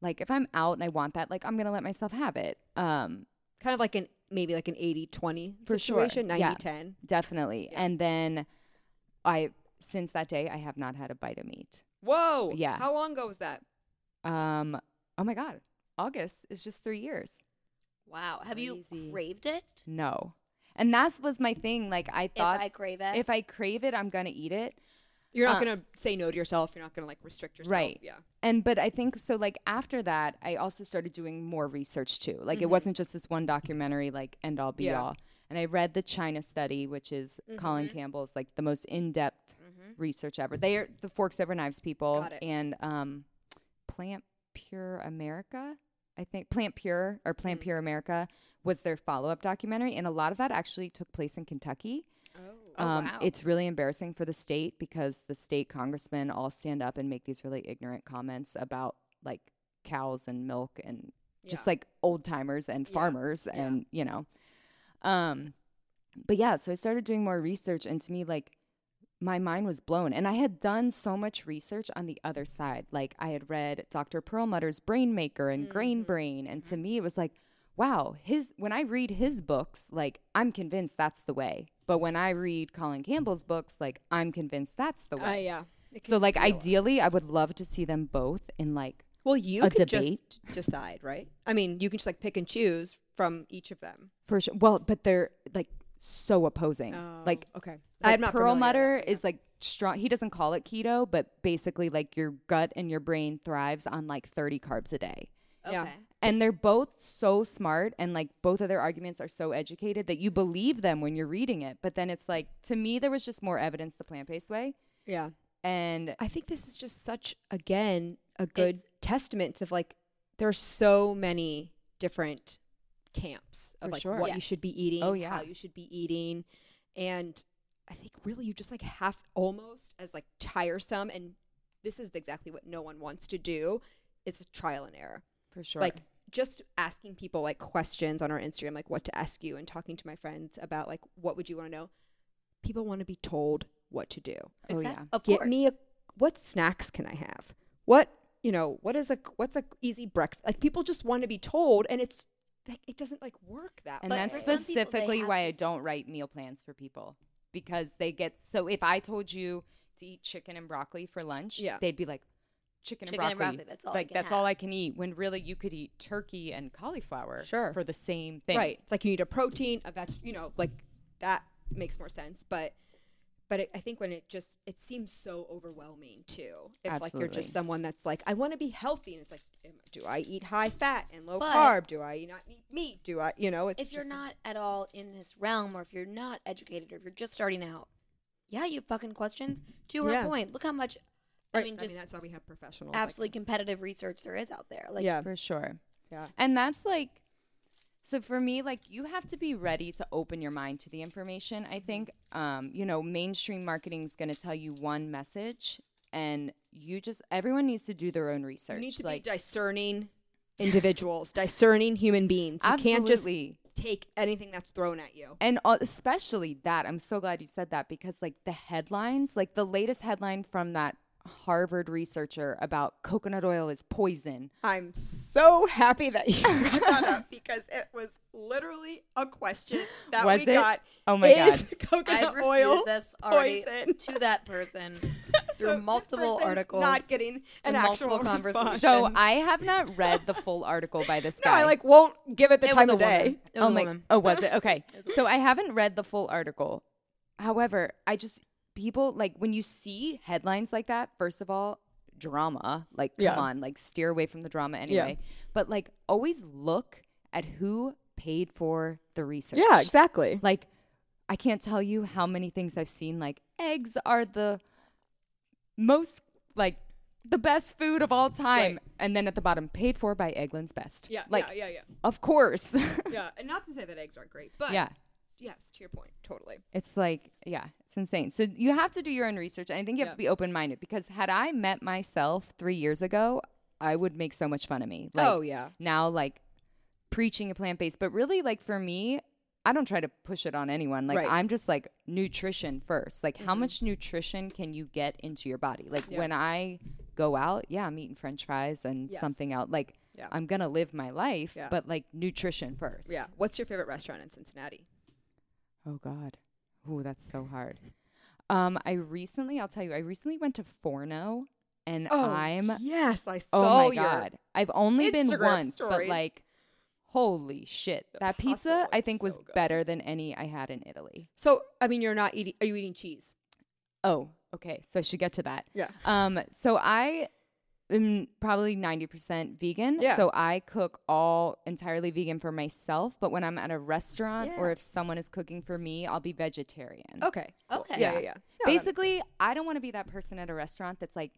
Like if I'm out and I want that, like I'm going to let myself have it. Um, kind of like an maybe like an 80-20 For sure. situation, Yeah. 90-10. definitely. Yeah. And then I, since that day, I have not had a bite of meat. Whoa. Yeah. How long ago was that? Um, oh my God. August is just three years. Wow. Have you craved it? No. And that was my thing. Like I thought if I crave it. if I crave it, I'm going to eat it. You're not Uh, going to say no to yourself. You're not going to like restrict yourself. Right. Yeah. And but I think so like after that I also started doing more research too. Like it Mhm. wasn't just this one documentary like end all be Yeah. all. And I read the China study, which is Colin Mhm. Campbell's like the most in depth Mhm. research ever. They are the Forks Over Knives people Got it. and um Plant Pure America. I think Plant Pure or Plant Mm. Pure America was their follow up documentary and a lot of that actually took place in Kentucky. Oh. Oh, um, wow. It's really embarrassing for the state because the state congressmen all stand up and make these really ignorant comments about like cows and milk and just like old timers and farmers Yeah. and you know. Um, but yeah, so I started doing more research, and to me, like my mind was blown. And I had done so much research on the other side. Like I had read Dr. Perlmutter's Brain Maker and Grain Mhm. Brain, and to me, it was like, wow, his when I read his books, like I'm convinced that's the way. But when I read Colin Campbell's books, like I'm convinced that's the way. Uh, yeah. So like ideally, I would love to see them both in like well, you a could debate. just decide, right? I mean, you can just like pick and choose from each of them. for sure. Well, but they're like so opposing. Oh, like okay, Like I'm not familiar with Perlmutter that, yeah. is like strong. He doesn't call it keto, but basically like your gut and your brain thrives on like 30 carbs a day. yeah. And they're both so smart and like both of their arguments are so educated that you believe them when you're reading it. But then it's like to me there was just more evidence the plant-based way. yeah. And I think this is just such again a good testament of like there are so many different camps of like sure. what you should be eating, Oh, yeah. how you should be eating, and I think really you just like have almost as like tiresome and this is exactly what no one wants to do. It's a trial and error. For sure. Like just asking people like questions on our Instagram, like what to ask you, and talking to my friends about like what would you want to know. People want to be told what to do. Oh, Exact- yeah. Of Get course. me a what snacks can I have? What you know? What is a what's a easy breakfast? Like people just want to be told, and it's like it doesn't like work that And way. But that's for some people, specifically why to I s- don't write meal plans for people because they get so if I told you to eat chicken and broccoli for lunch, Yeah. they'd be like chicken, Chicken and and broccoli. broccoli, that's all like that's all. I can eat when really you could eat turkey and cauliflower Sure. for the same thing. Right. It's like you need a protein, a veg, you know, like that makes more sense. But but it, I think when it just it seems so overwhelming too. If like you're just someone that's like I want to be healthy, and it's like, do I eat high fat and low But- carb? Do I not eat meat? Do I, you know, it's if you're not at all in this realm or if you're not educated or if you're just starting out, yeah, you have fucking questions. To her Yeah. point, look how much Right. I mean just that's why we have professionals. like absolutely competitive research there is out there. Like yeah, For sure. yeah, And that's like so for me like you have to be ready to open your mind to the information. I think um you know mainstream marketing is going to tell you one message and you just everyone needs to do their own research. you need to like be discerning individuals, discerning human beings. You can't just take anything that's thrown at you. and especially that i'm so glad you said that because like the headlines like the latest headline from that harvard researcher about coconut oil is poison I'm so happy that you brought that up because it was literally a question that Was we it? got. oh my is god coconut I've oil refuted this already poison? to that person through So multiple person's articles. Not getting an actual multiple response. conversations. so i have not read the full article by this guy. No, guy I like won't give it the it time was of day. woman. It was oh a my woman. oh was it okay It was so i haven't read the full article however i just people like when you see headlines like that first of all drama like come Yeah. on like steer away from the drama anyway but like always look at who paid for the research Yeah, exactly. like i can't tell you how many things i've seen like eggs are the most like the best food of all time Right. and then at the bottom paid for by eggland's best Yeah, like yeah, yeah, of course yeah, yeah. And not to say that eggs aren't great, but yeah yes, to your point, totally. It's like, yeah, it's insane. So you have to do your own research. And I think you have Yeah. to be open minded because had I met myself three years ago, I would make so much fun of me. Like oh yeah, now, like preaching a plant based, but really, like for me, I don't try to push it on anyone. Like Right. Mm-hmm. I'm just like nutrition first. Like how much nutrition can you get into your body? Like Yeah. when I go out, yeah, I'm eating French fries and Yes. something else. Like Yeah. I'm gonna live my life, but like nutrition first. yeah. What's your favorite restaurant in Cincinnati? Oh God. Oh, that's so hard. Um, I recently, I'll tell you, I recently went to Forno, and I'm yes, I saw oh my God, I've only been Instagram once, but like, holy shit, The that pizza I think was good. better than any I had in Italy. So I mean, you're not eating. Are you eating cheese? Oh, okay, so I should get to that. Yeah. Um, so I am probably ninety percent vegan. Yeah. So I cook all entirely vegan for myself. But when I'm at a restaurant or if someone is cooking for me, I'll be vegetarian. Okay. cool. Okay. Yeah, Yeah. yeah, yeah. No, Basically, I don't want to be that person at a restaurant that's like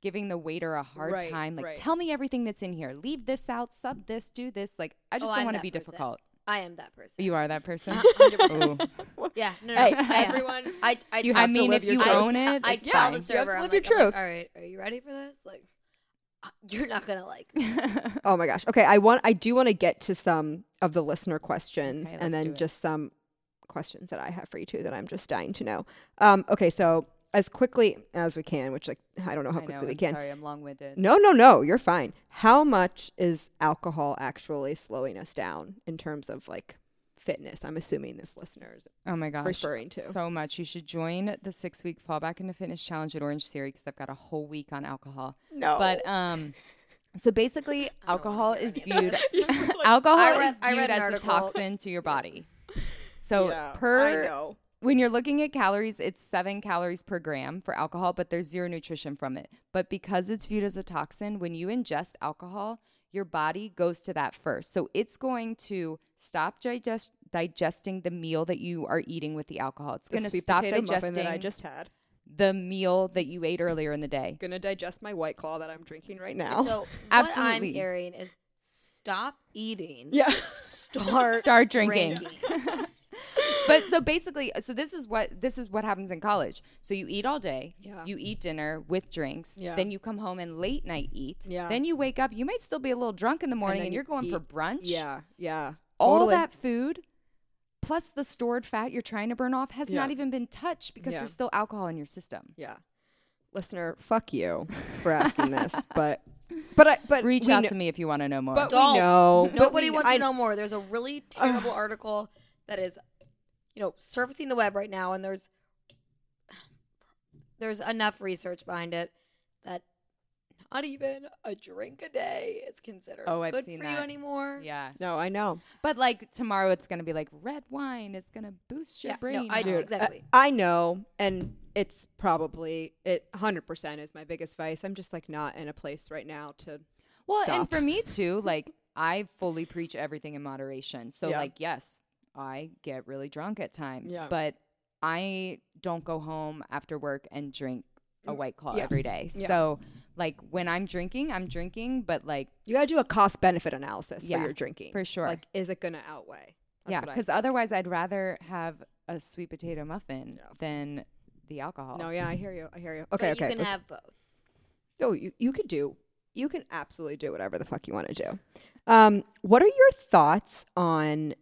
giving the waiter a hard Right, time. Like, right. tell me everything that's in here. Leave this out, sub this, do this. Like, I just Oh, don't want to be person. difficult. I am that person. You are that person. 100%. Ooh. Yeah, no, no. Hey, I everyone. I, I, You I have to mean, live if you your truth. own it, I it's tell fine. the You have server, to I'm live your like, I'm like, truth. all right, are you ready for this? Like, you're not gonna like. me." Oh my gosh. Okay, I want I do want to get to some of the listener questions Okay, and then just some questions that I have for you too that I'm just dying to know. Um okay, so as quickly as we can, which like I don't know how quickly know, we I'm can. Sorry, I'm long-winded. No, no, no, you're fine. How much is alcohol actually slowing us down in terms of like fitness? I'm assuming this listener is Oh my gosh. referring to. So much. You should join the six week fall back into fitness challenge at Orange Theory because I've got a whole week on alcohol. no. But um, so basically, I don't wanna alcohol is viewed alcohol read- is viewed as a toxin to your body. So yeah, I per know. when you're looking at calories, it's seven calories per gram for alcohol, but there's zero nutrition from it. But because it's viewed as a toxin, when you ingest alcohol, your body goes to that first. So it's going to stop digest- digesting the meal that you are eating with the alcohol. It's going to stop digesting that I just had. the meal that you ate earlier in the day. Gonna digest my white claw that I'm drinking right now. So what Absolutely. I'm hearing is stop eating. yeah. Start Start drinking. but so basically, so this is what this is what happens in college. So you eat all day. Yeah. You eat dinner with drinks. Yeah. Then you come home and late night eat. Yeah. Then you wake up. You might still be a little drunk in the morning, then and, you you're going for brunch. Yeah, yeah. All Totally. that food, plus the stored fat you're trying to burn off, has not even been touched because Yeah. there's still alcohol in your system. Yeah. Listener, fuck you for asking this, but but I but Reach out kn- to me if you want to know more. But Don't. we know. but Nobody we- wants I- to know more. There's a really terrible article that is, you know, surfacing the web right now, and there's there's enough research behind it that not even a drink a day is considered Oh, I've good seen for you anymore. yeah. No, I know. But like tomorrow, it's gonna be like red wine is gonna boost your Yeah, brain. no, I health. do exactly. Uh, I know, and it's probably it. Hundred percent is my biggest vice. I'm just like not in a place right now to. Well, and for me too, like I fully preach everything in moderation. So Yeah. like yes, I get really drunk at times, Yeah. but I don't go home after work and drink a Mm, white claw yeah. every day. Yeah. So like when I'm drinking, I'm drinking, but like You got to do a cost benefit analysis Yeah, for your drinking. for sure. Like, is it going to outweigh? That's yeah, because otherwise I'd rather have a sweet potato muffin Yeah. than the alcohol. No, yeah, I hear you. I hear you. But Okay, you can let's- have both. Oh, you you could do. You can absolutely do whatever the fuck you want to do. Um, what are your thoughts on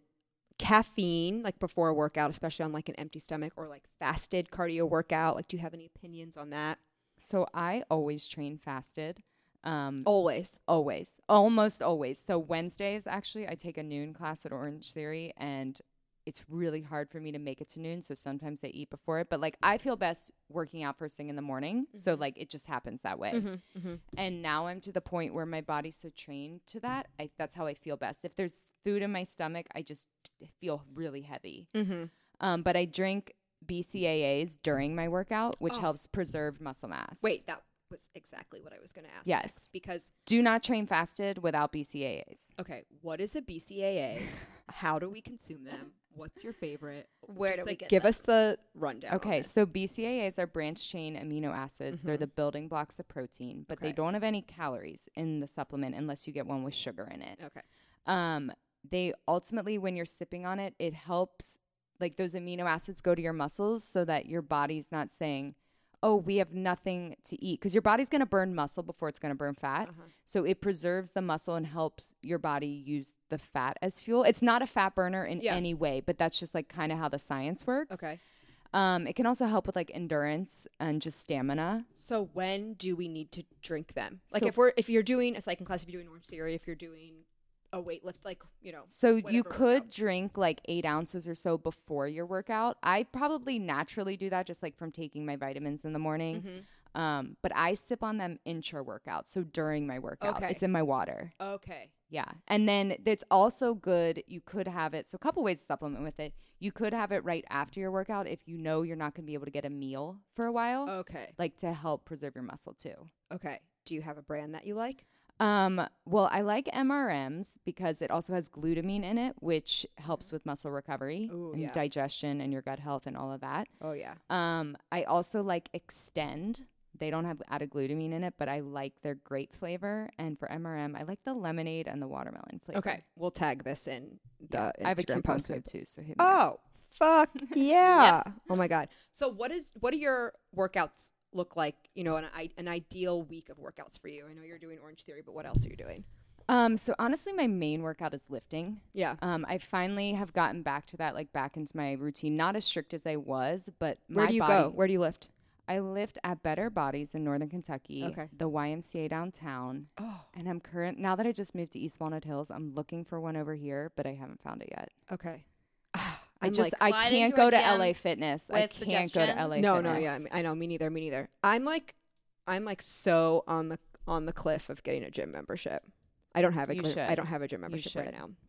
caffeine, like before a workout, especially on like an empty stomach or like fasted cardio workout? Like, do you have any opinions on that? So I always train fasted. Um, Always. Always, almost always. So Wednesdays, actually, I take a noon class at Orange Theory, and it's really hard for me to make it to noon. So sometimes I eat before it, but like I feel best working out first thing in the morning. So like it just happens that way. Mm-hmm. And now I'm to the point where my body's so trained to that. I, that's how I feel best. If there's food in my stomach, I just feel really heavy. Mm-hmm. Um, but I drink BCAAs during my workout, which Oh. helps preserve muscle mass. Wait, that was exactly what I was going to ask. Yes. next, because do not train fasted without BCAAs. okay, what is a BCAA? How do we consume them? What's your favorite? Where Just, do we like, get give them? us the rundown. Okay, so BCAAs are branched chain amino acids. They're Mhm. the building blocks of protein, but they don't have any calories in the supplement unless you get one with sugar in it. okay, Um, they ultimately, when you're sipping on it, it helps like those amino acids go to your muscles so that your body's not saying, "Oh, we have nothing to eat," because your body's going to burn muscle before it's going to burn fat. Uh-huh. So it preserves the muscle and helps your body use the fat as fuel. It's not a fat burner in Yeah. any way, but that's just like kind of how the science works. okay. Um, it can also help with like endurance and just stamina. So when do we need to drink them? Like So- if we're if you're doing a cycling class, if you're doing Orange Theory, if you're doing a weight lift, like you know. So you could workout. drink like eight ounces or so before your workout. I probably naturally do that just like from taking my vitamins in the morning. Mhm. Um, but I sip on them intra workout. So during my workout, Okay. it's in my water. Okay. Yeah. And then it's also good. You could have it. So, a couple ways to supplement with it. You could have it right after your workout if you know you're not going to be able to get a meal for a while, Okay. like to help preserve your muscle too. Okay. Do you have a brand that you like? Um, well, I like MRMs because it also has glutamine in it, which helps with muscle recovery Ooh, and yeah. digestion and your gut health and all of that. Oh yeah. Um, I also like Xtend. They don't have added glutamine in it, but I like their grape flavor. And for MRM, I like the lemonade and the watermelon flavor. Okay. We'll tag this in the Yeah, I have a coupon post. code too, so hit me up. Oh fuck yeah! Oh my god. So what is what do your workouts look like? You know, an an ideal week of workouts for you. I know you're doing Orange Theory, but what else are you doing? Um, so honestly, my main workout is lifting. Yeah. Um, I finally have gotten back to that, like back into my routine. Not as strict as I was, but Where do you body, go? Where do you lift? I lift at Better Bodies in Northern Kentucky, Okay. the YMCA downtown, Oh. and I'm current now that I just moved to East Walnut Hills. I'm looking for one over here, but I haven't found it yet. Okay. I I'm just like, I can't go our to LA Fitness. I can't go to LA suggestions. no, Fitness. no, yeah, I, mean, I know. Me neither. Me neither. I'm like, I'm like so on the on the cliff of getting a gym membership. I don't have a gym, I don't have a gym membership right now.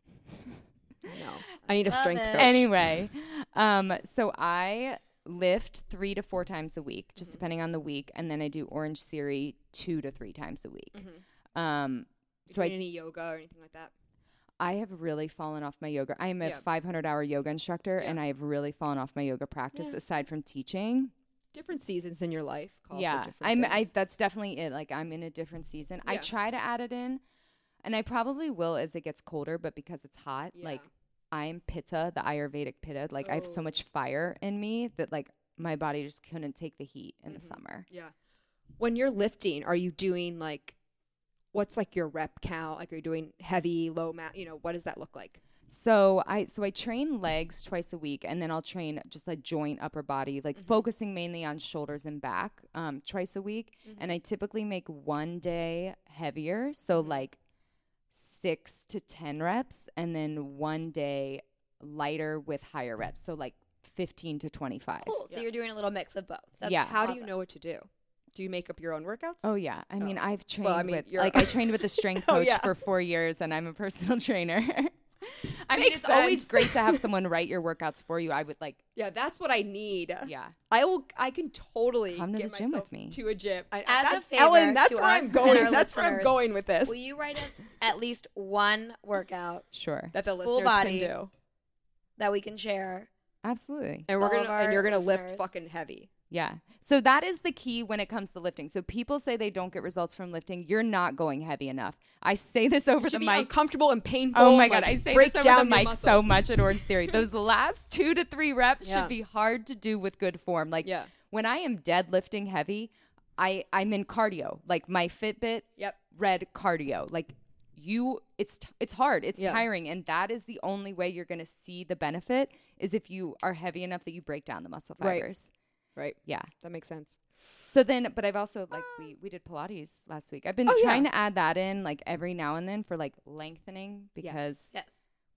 No, I need a Love strength it. coach. anyway, um, so I lift three to four times a week, just Mhm. depending on the week, and then I do Orange Theory two to three times a week. Mhm. Um, so I doing any yoga or anything like that? I have really fallen off my yoga. I am a Yeah. 500 hour yoga instructor, Yeah. and I have really fallen off my yoga practice Yeah. aside from teaching. Different seasons in your life. Call for yeah, different I'm. I that's definitely it. Like I'm in a different season. I try to add it in, and I probably will as it gets colder. But because it's hot, like I'm pitta, the Ayurvedic pitta. Like I have so Oh. much fire in me that like my body just couldn't take the heat in the Mhm. summer. Yeah. When you're lifting, are you doing like what's like your rep count? Like are you doing heavy, low mat, you know, what does that look like? So I so I train legs twice a week, and then I'll train just a joint upper body, like Mhm. focusing mainly on shoulders and back, um, twice a week. And I typically make one day heavier, so Mhm. like six to ten reps, and then one day lighter with higher reps, so like fifteen to twenty five. Cool. So Yeah. you're doing a little mix of both. That's Yeah. How do you know what to do? Do you make up your own workouts? Oh yeah, I oh. mean Oh. I've trained Well, I mean, with like I trained with a strength Oh, coach yeah. for four years, and I'm a personal trainer. I mean, Makes it's always great to have someone write your workouts for you. I would like, Yeah, that's what I need. yeah. I will. I can totally Come to get the gym with me. to a gym. I, As a that's, favor Ellen, that's to where us I'm going. That's where I'm going with this. Will you write us at least one workout Sure. that the full listeners body. can do, that we can share? Absolutely. and we're gonna and you're gonna listeners. lift fucking heavy. Yeah. So that is the key when it comes to lifting. So people say they don't get results from lifting. You're not going heavy enough. I say this over the be mic. uncomfortable and painful. Oh my like, god, I say break this over the mic so much at Orange Theory. Those last two to three reps Yeah. should be hard to do with good form. Like Yeah. when I am deadlifting heavy, I I'm in cardio. Like my Fitbit Yep. read cardio. Like you it's t- it's hard. It's Yeah. tiring and that is the only way you're going to see the benefit is if you are heavy enough that you break down the muscle fibers. Right. Yeah. That makes sense. So then, but I've also like we we did Pilates last week. I've been Oh, yeah. trying to add that in like every now and then for like lengthening because Yes.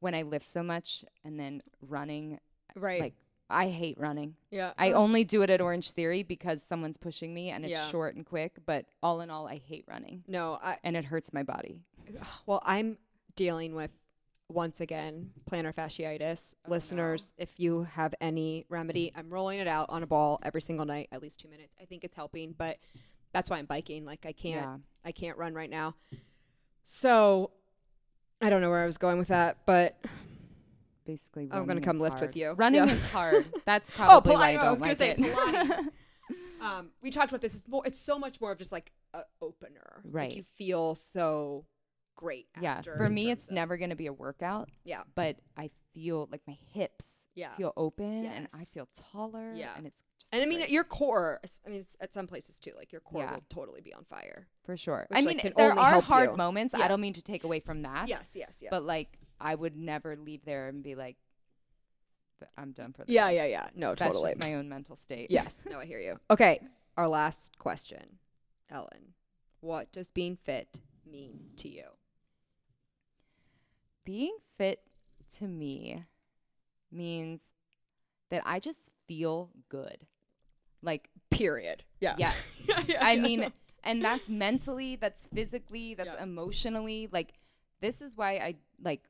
when I lift so much and then running, Right. like I hate running. yeah. I Uh, only do it at Orange Theory because someone's pushing me and it's Yeah. short and quick. But all in all, I hate running no. I and it hurts my body. well, I'm dealing with once again plantar fasciitis. Oh, no. Listeners, if you have any remedy, I'm rolling it out on a ball every single night, at least two minutes. I think it's helping, but that's why I'm biking. Like I can't, Yeah. I can't run right now. So I don't know where I was going with that, but Basically, I'm gonna come is lift with you. Running Yeah. is hard. That's Oh, probably Pil- why I know, I don't was like say it. Pilates. um, we talked about this. It's more. It's so much more of just like an opener. Like Right. you feel so great. yeah, for me, it's of- never gonna be a workout. Yeah. but I feel like my hips Yeah. feel open and I feel taller. Yeah. and it's just And I mean, great. your core. I mean, at some places too. Like your core Yeah. will totally be on fire. for sure. which, I mean, can there are hard you. moments. Yeah. I don't mean to take away from that. Yes, yes, yes. but like I would never leave there and be like, I'm done for the yeah, day." yeah, yeah. No, That's totally. just my own mental state. yes. No, I hear you. Okay, our last question, Ellen. What does being fit mean to you? Being fit to me means that I just feel good. Like Period. Yeah. yes. Yeah, yeah, I yeah. mean, and that's mentally, that's physically, that's emotionally. Like, this is why I like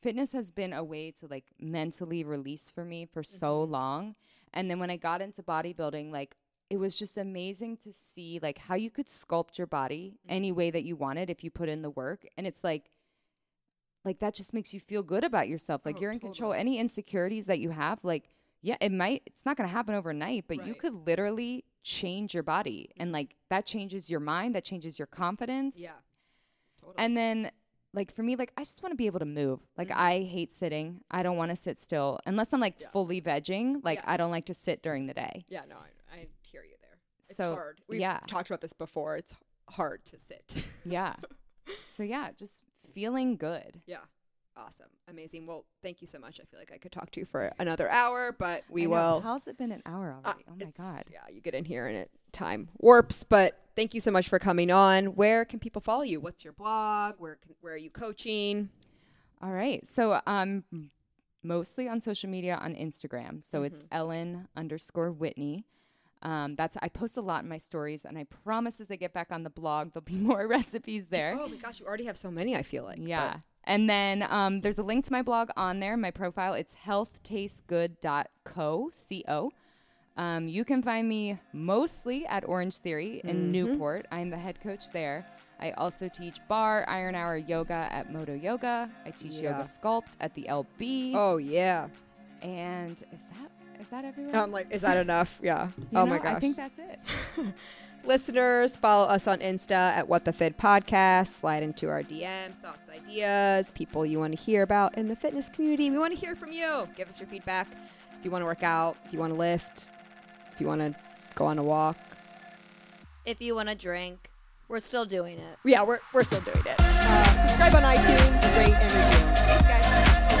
fitness has been a way to like mentally release for me for so Mhm. long. And then when I got into bodybuilding, like, it was just amazing to see like how you could sculpt your body Mhm. any way that you wanted if you put in the work. And it's like, like that just makes you feel good about yourself. Like Oh, you're in control. Any insecurities that you have, like, yeah, it might, it's not going to happen overnight, but you could literally change your body. And like that changes your mind, that changes your confidence. yeah. Totally. And then, like, for me, like, I just want to be able to move. Like, Mhm. I hate sitting. I don't want to sit still unless I'm like Yeah. fully vegging. Like, I don't like to sit during the day. yeah, no, I, I hear you there. It's So, hard. We've yeah. talked about this before. It's hard to sit. Yeah. so, yeah, just feeling good. yeah. Awesome. Amazing. Well, thank you so much. I feel like I could talk to you for another hour, but we will. How's it been an hour Uh, already? oh my God. Yeah, you get in here and it time warps. But thank you so much for coming on. Where can people follow you? What's your blog? Where can, where are you coaching? All right. So um mostly on social media on Instagram. So it's Mhm. Ellen underscore Whitney. Um, that's I post a lot in my stories, and I promise as I get back on the blog, there'll be more recipes there. Oh my gosh, you already have so many. I feel like. but- yeah. And then um, there's a link to my blog on there, my profile. It's healthtastegood.co, C-O. Um, you can find me mostly at Orange Theory in Mhm. Newport. I'm the head coach there. I also teach barre, iron hour yoga at Moto Yoga. I teach Yeah. yoga sculpt at the LB. Oh yeah. And is that is that everywhere? I'm like, is that enough? Yeah. You oh my gosh. I think that's it. Listeners, follow us on Insta at What the Fit Podcast. Slide into our DMs, thoughts, ideas, people you want to hear about in the fitness community. We want to hear from you. Give us your feedback. If you want to work out, if you want to lift, if you want to go on a walk. If you want to drink, we're still doing it. Yeah, we're, we're still doing it. Uh, subscribe on iTunes, rate and review. Thanks, guys.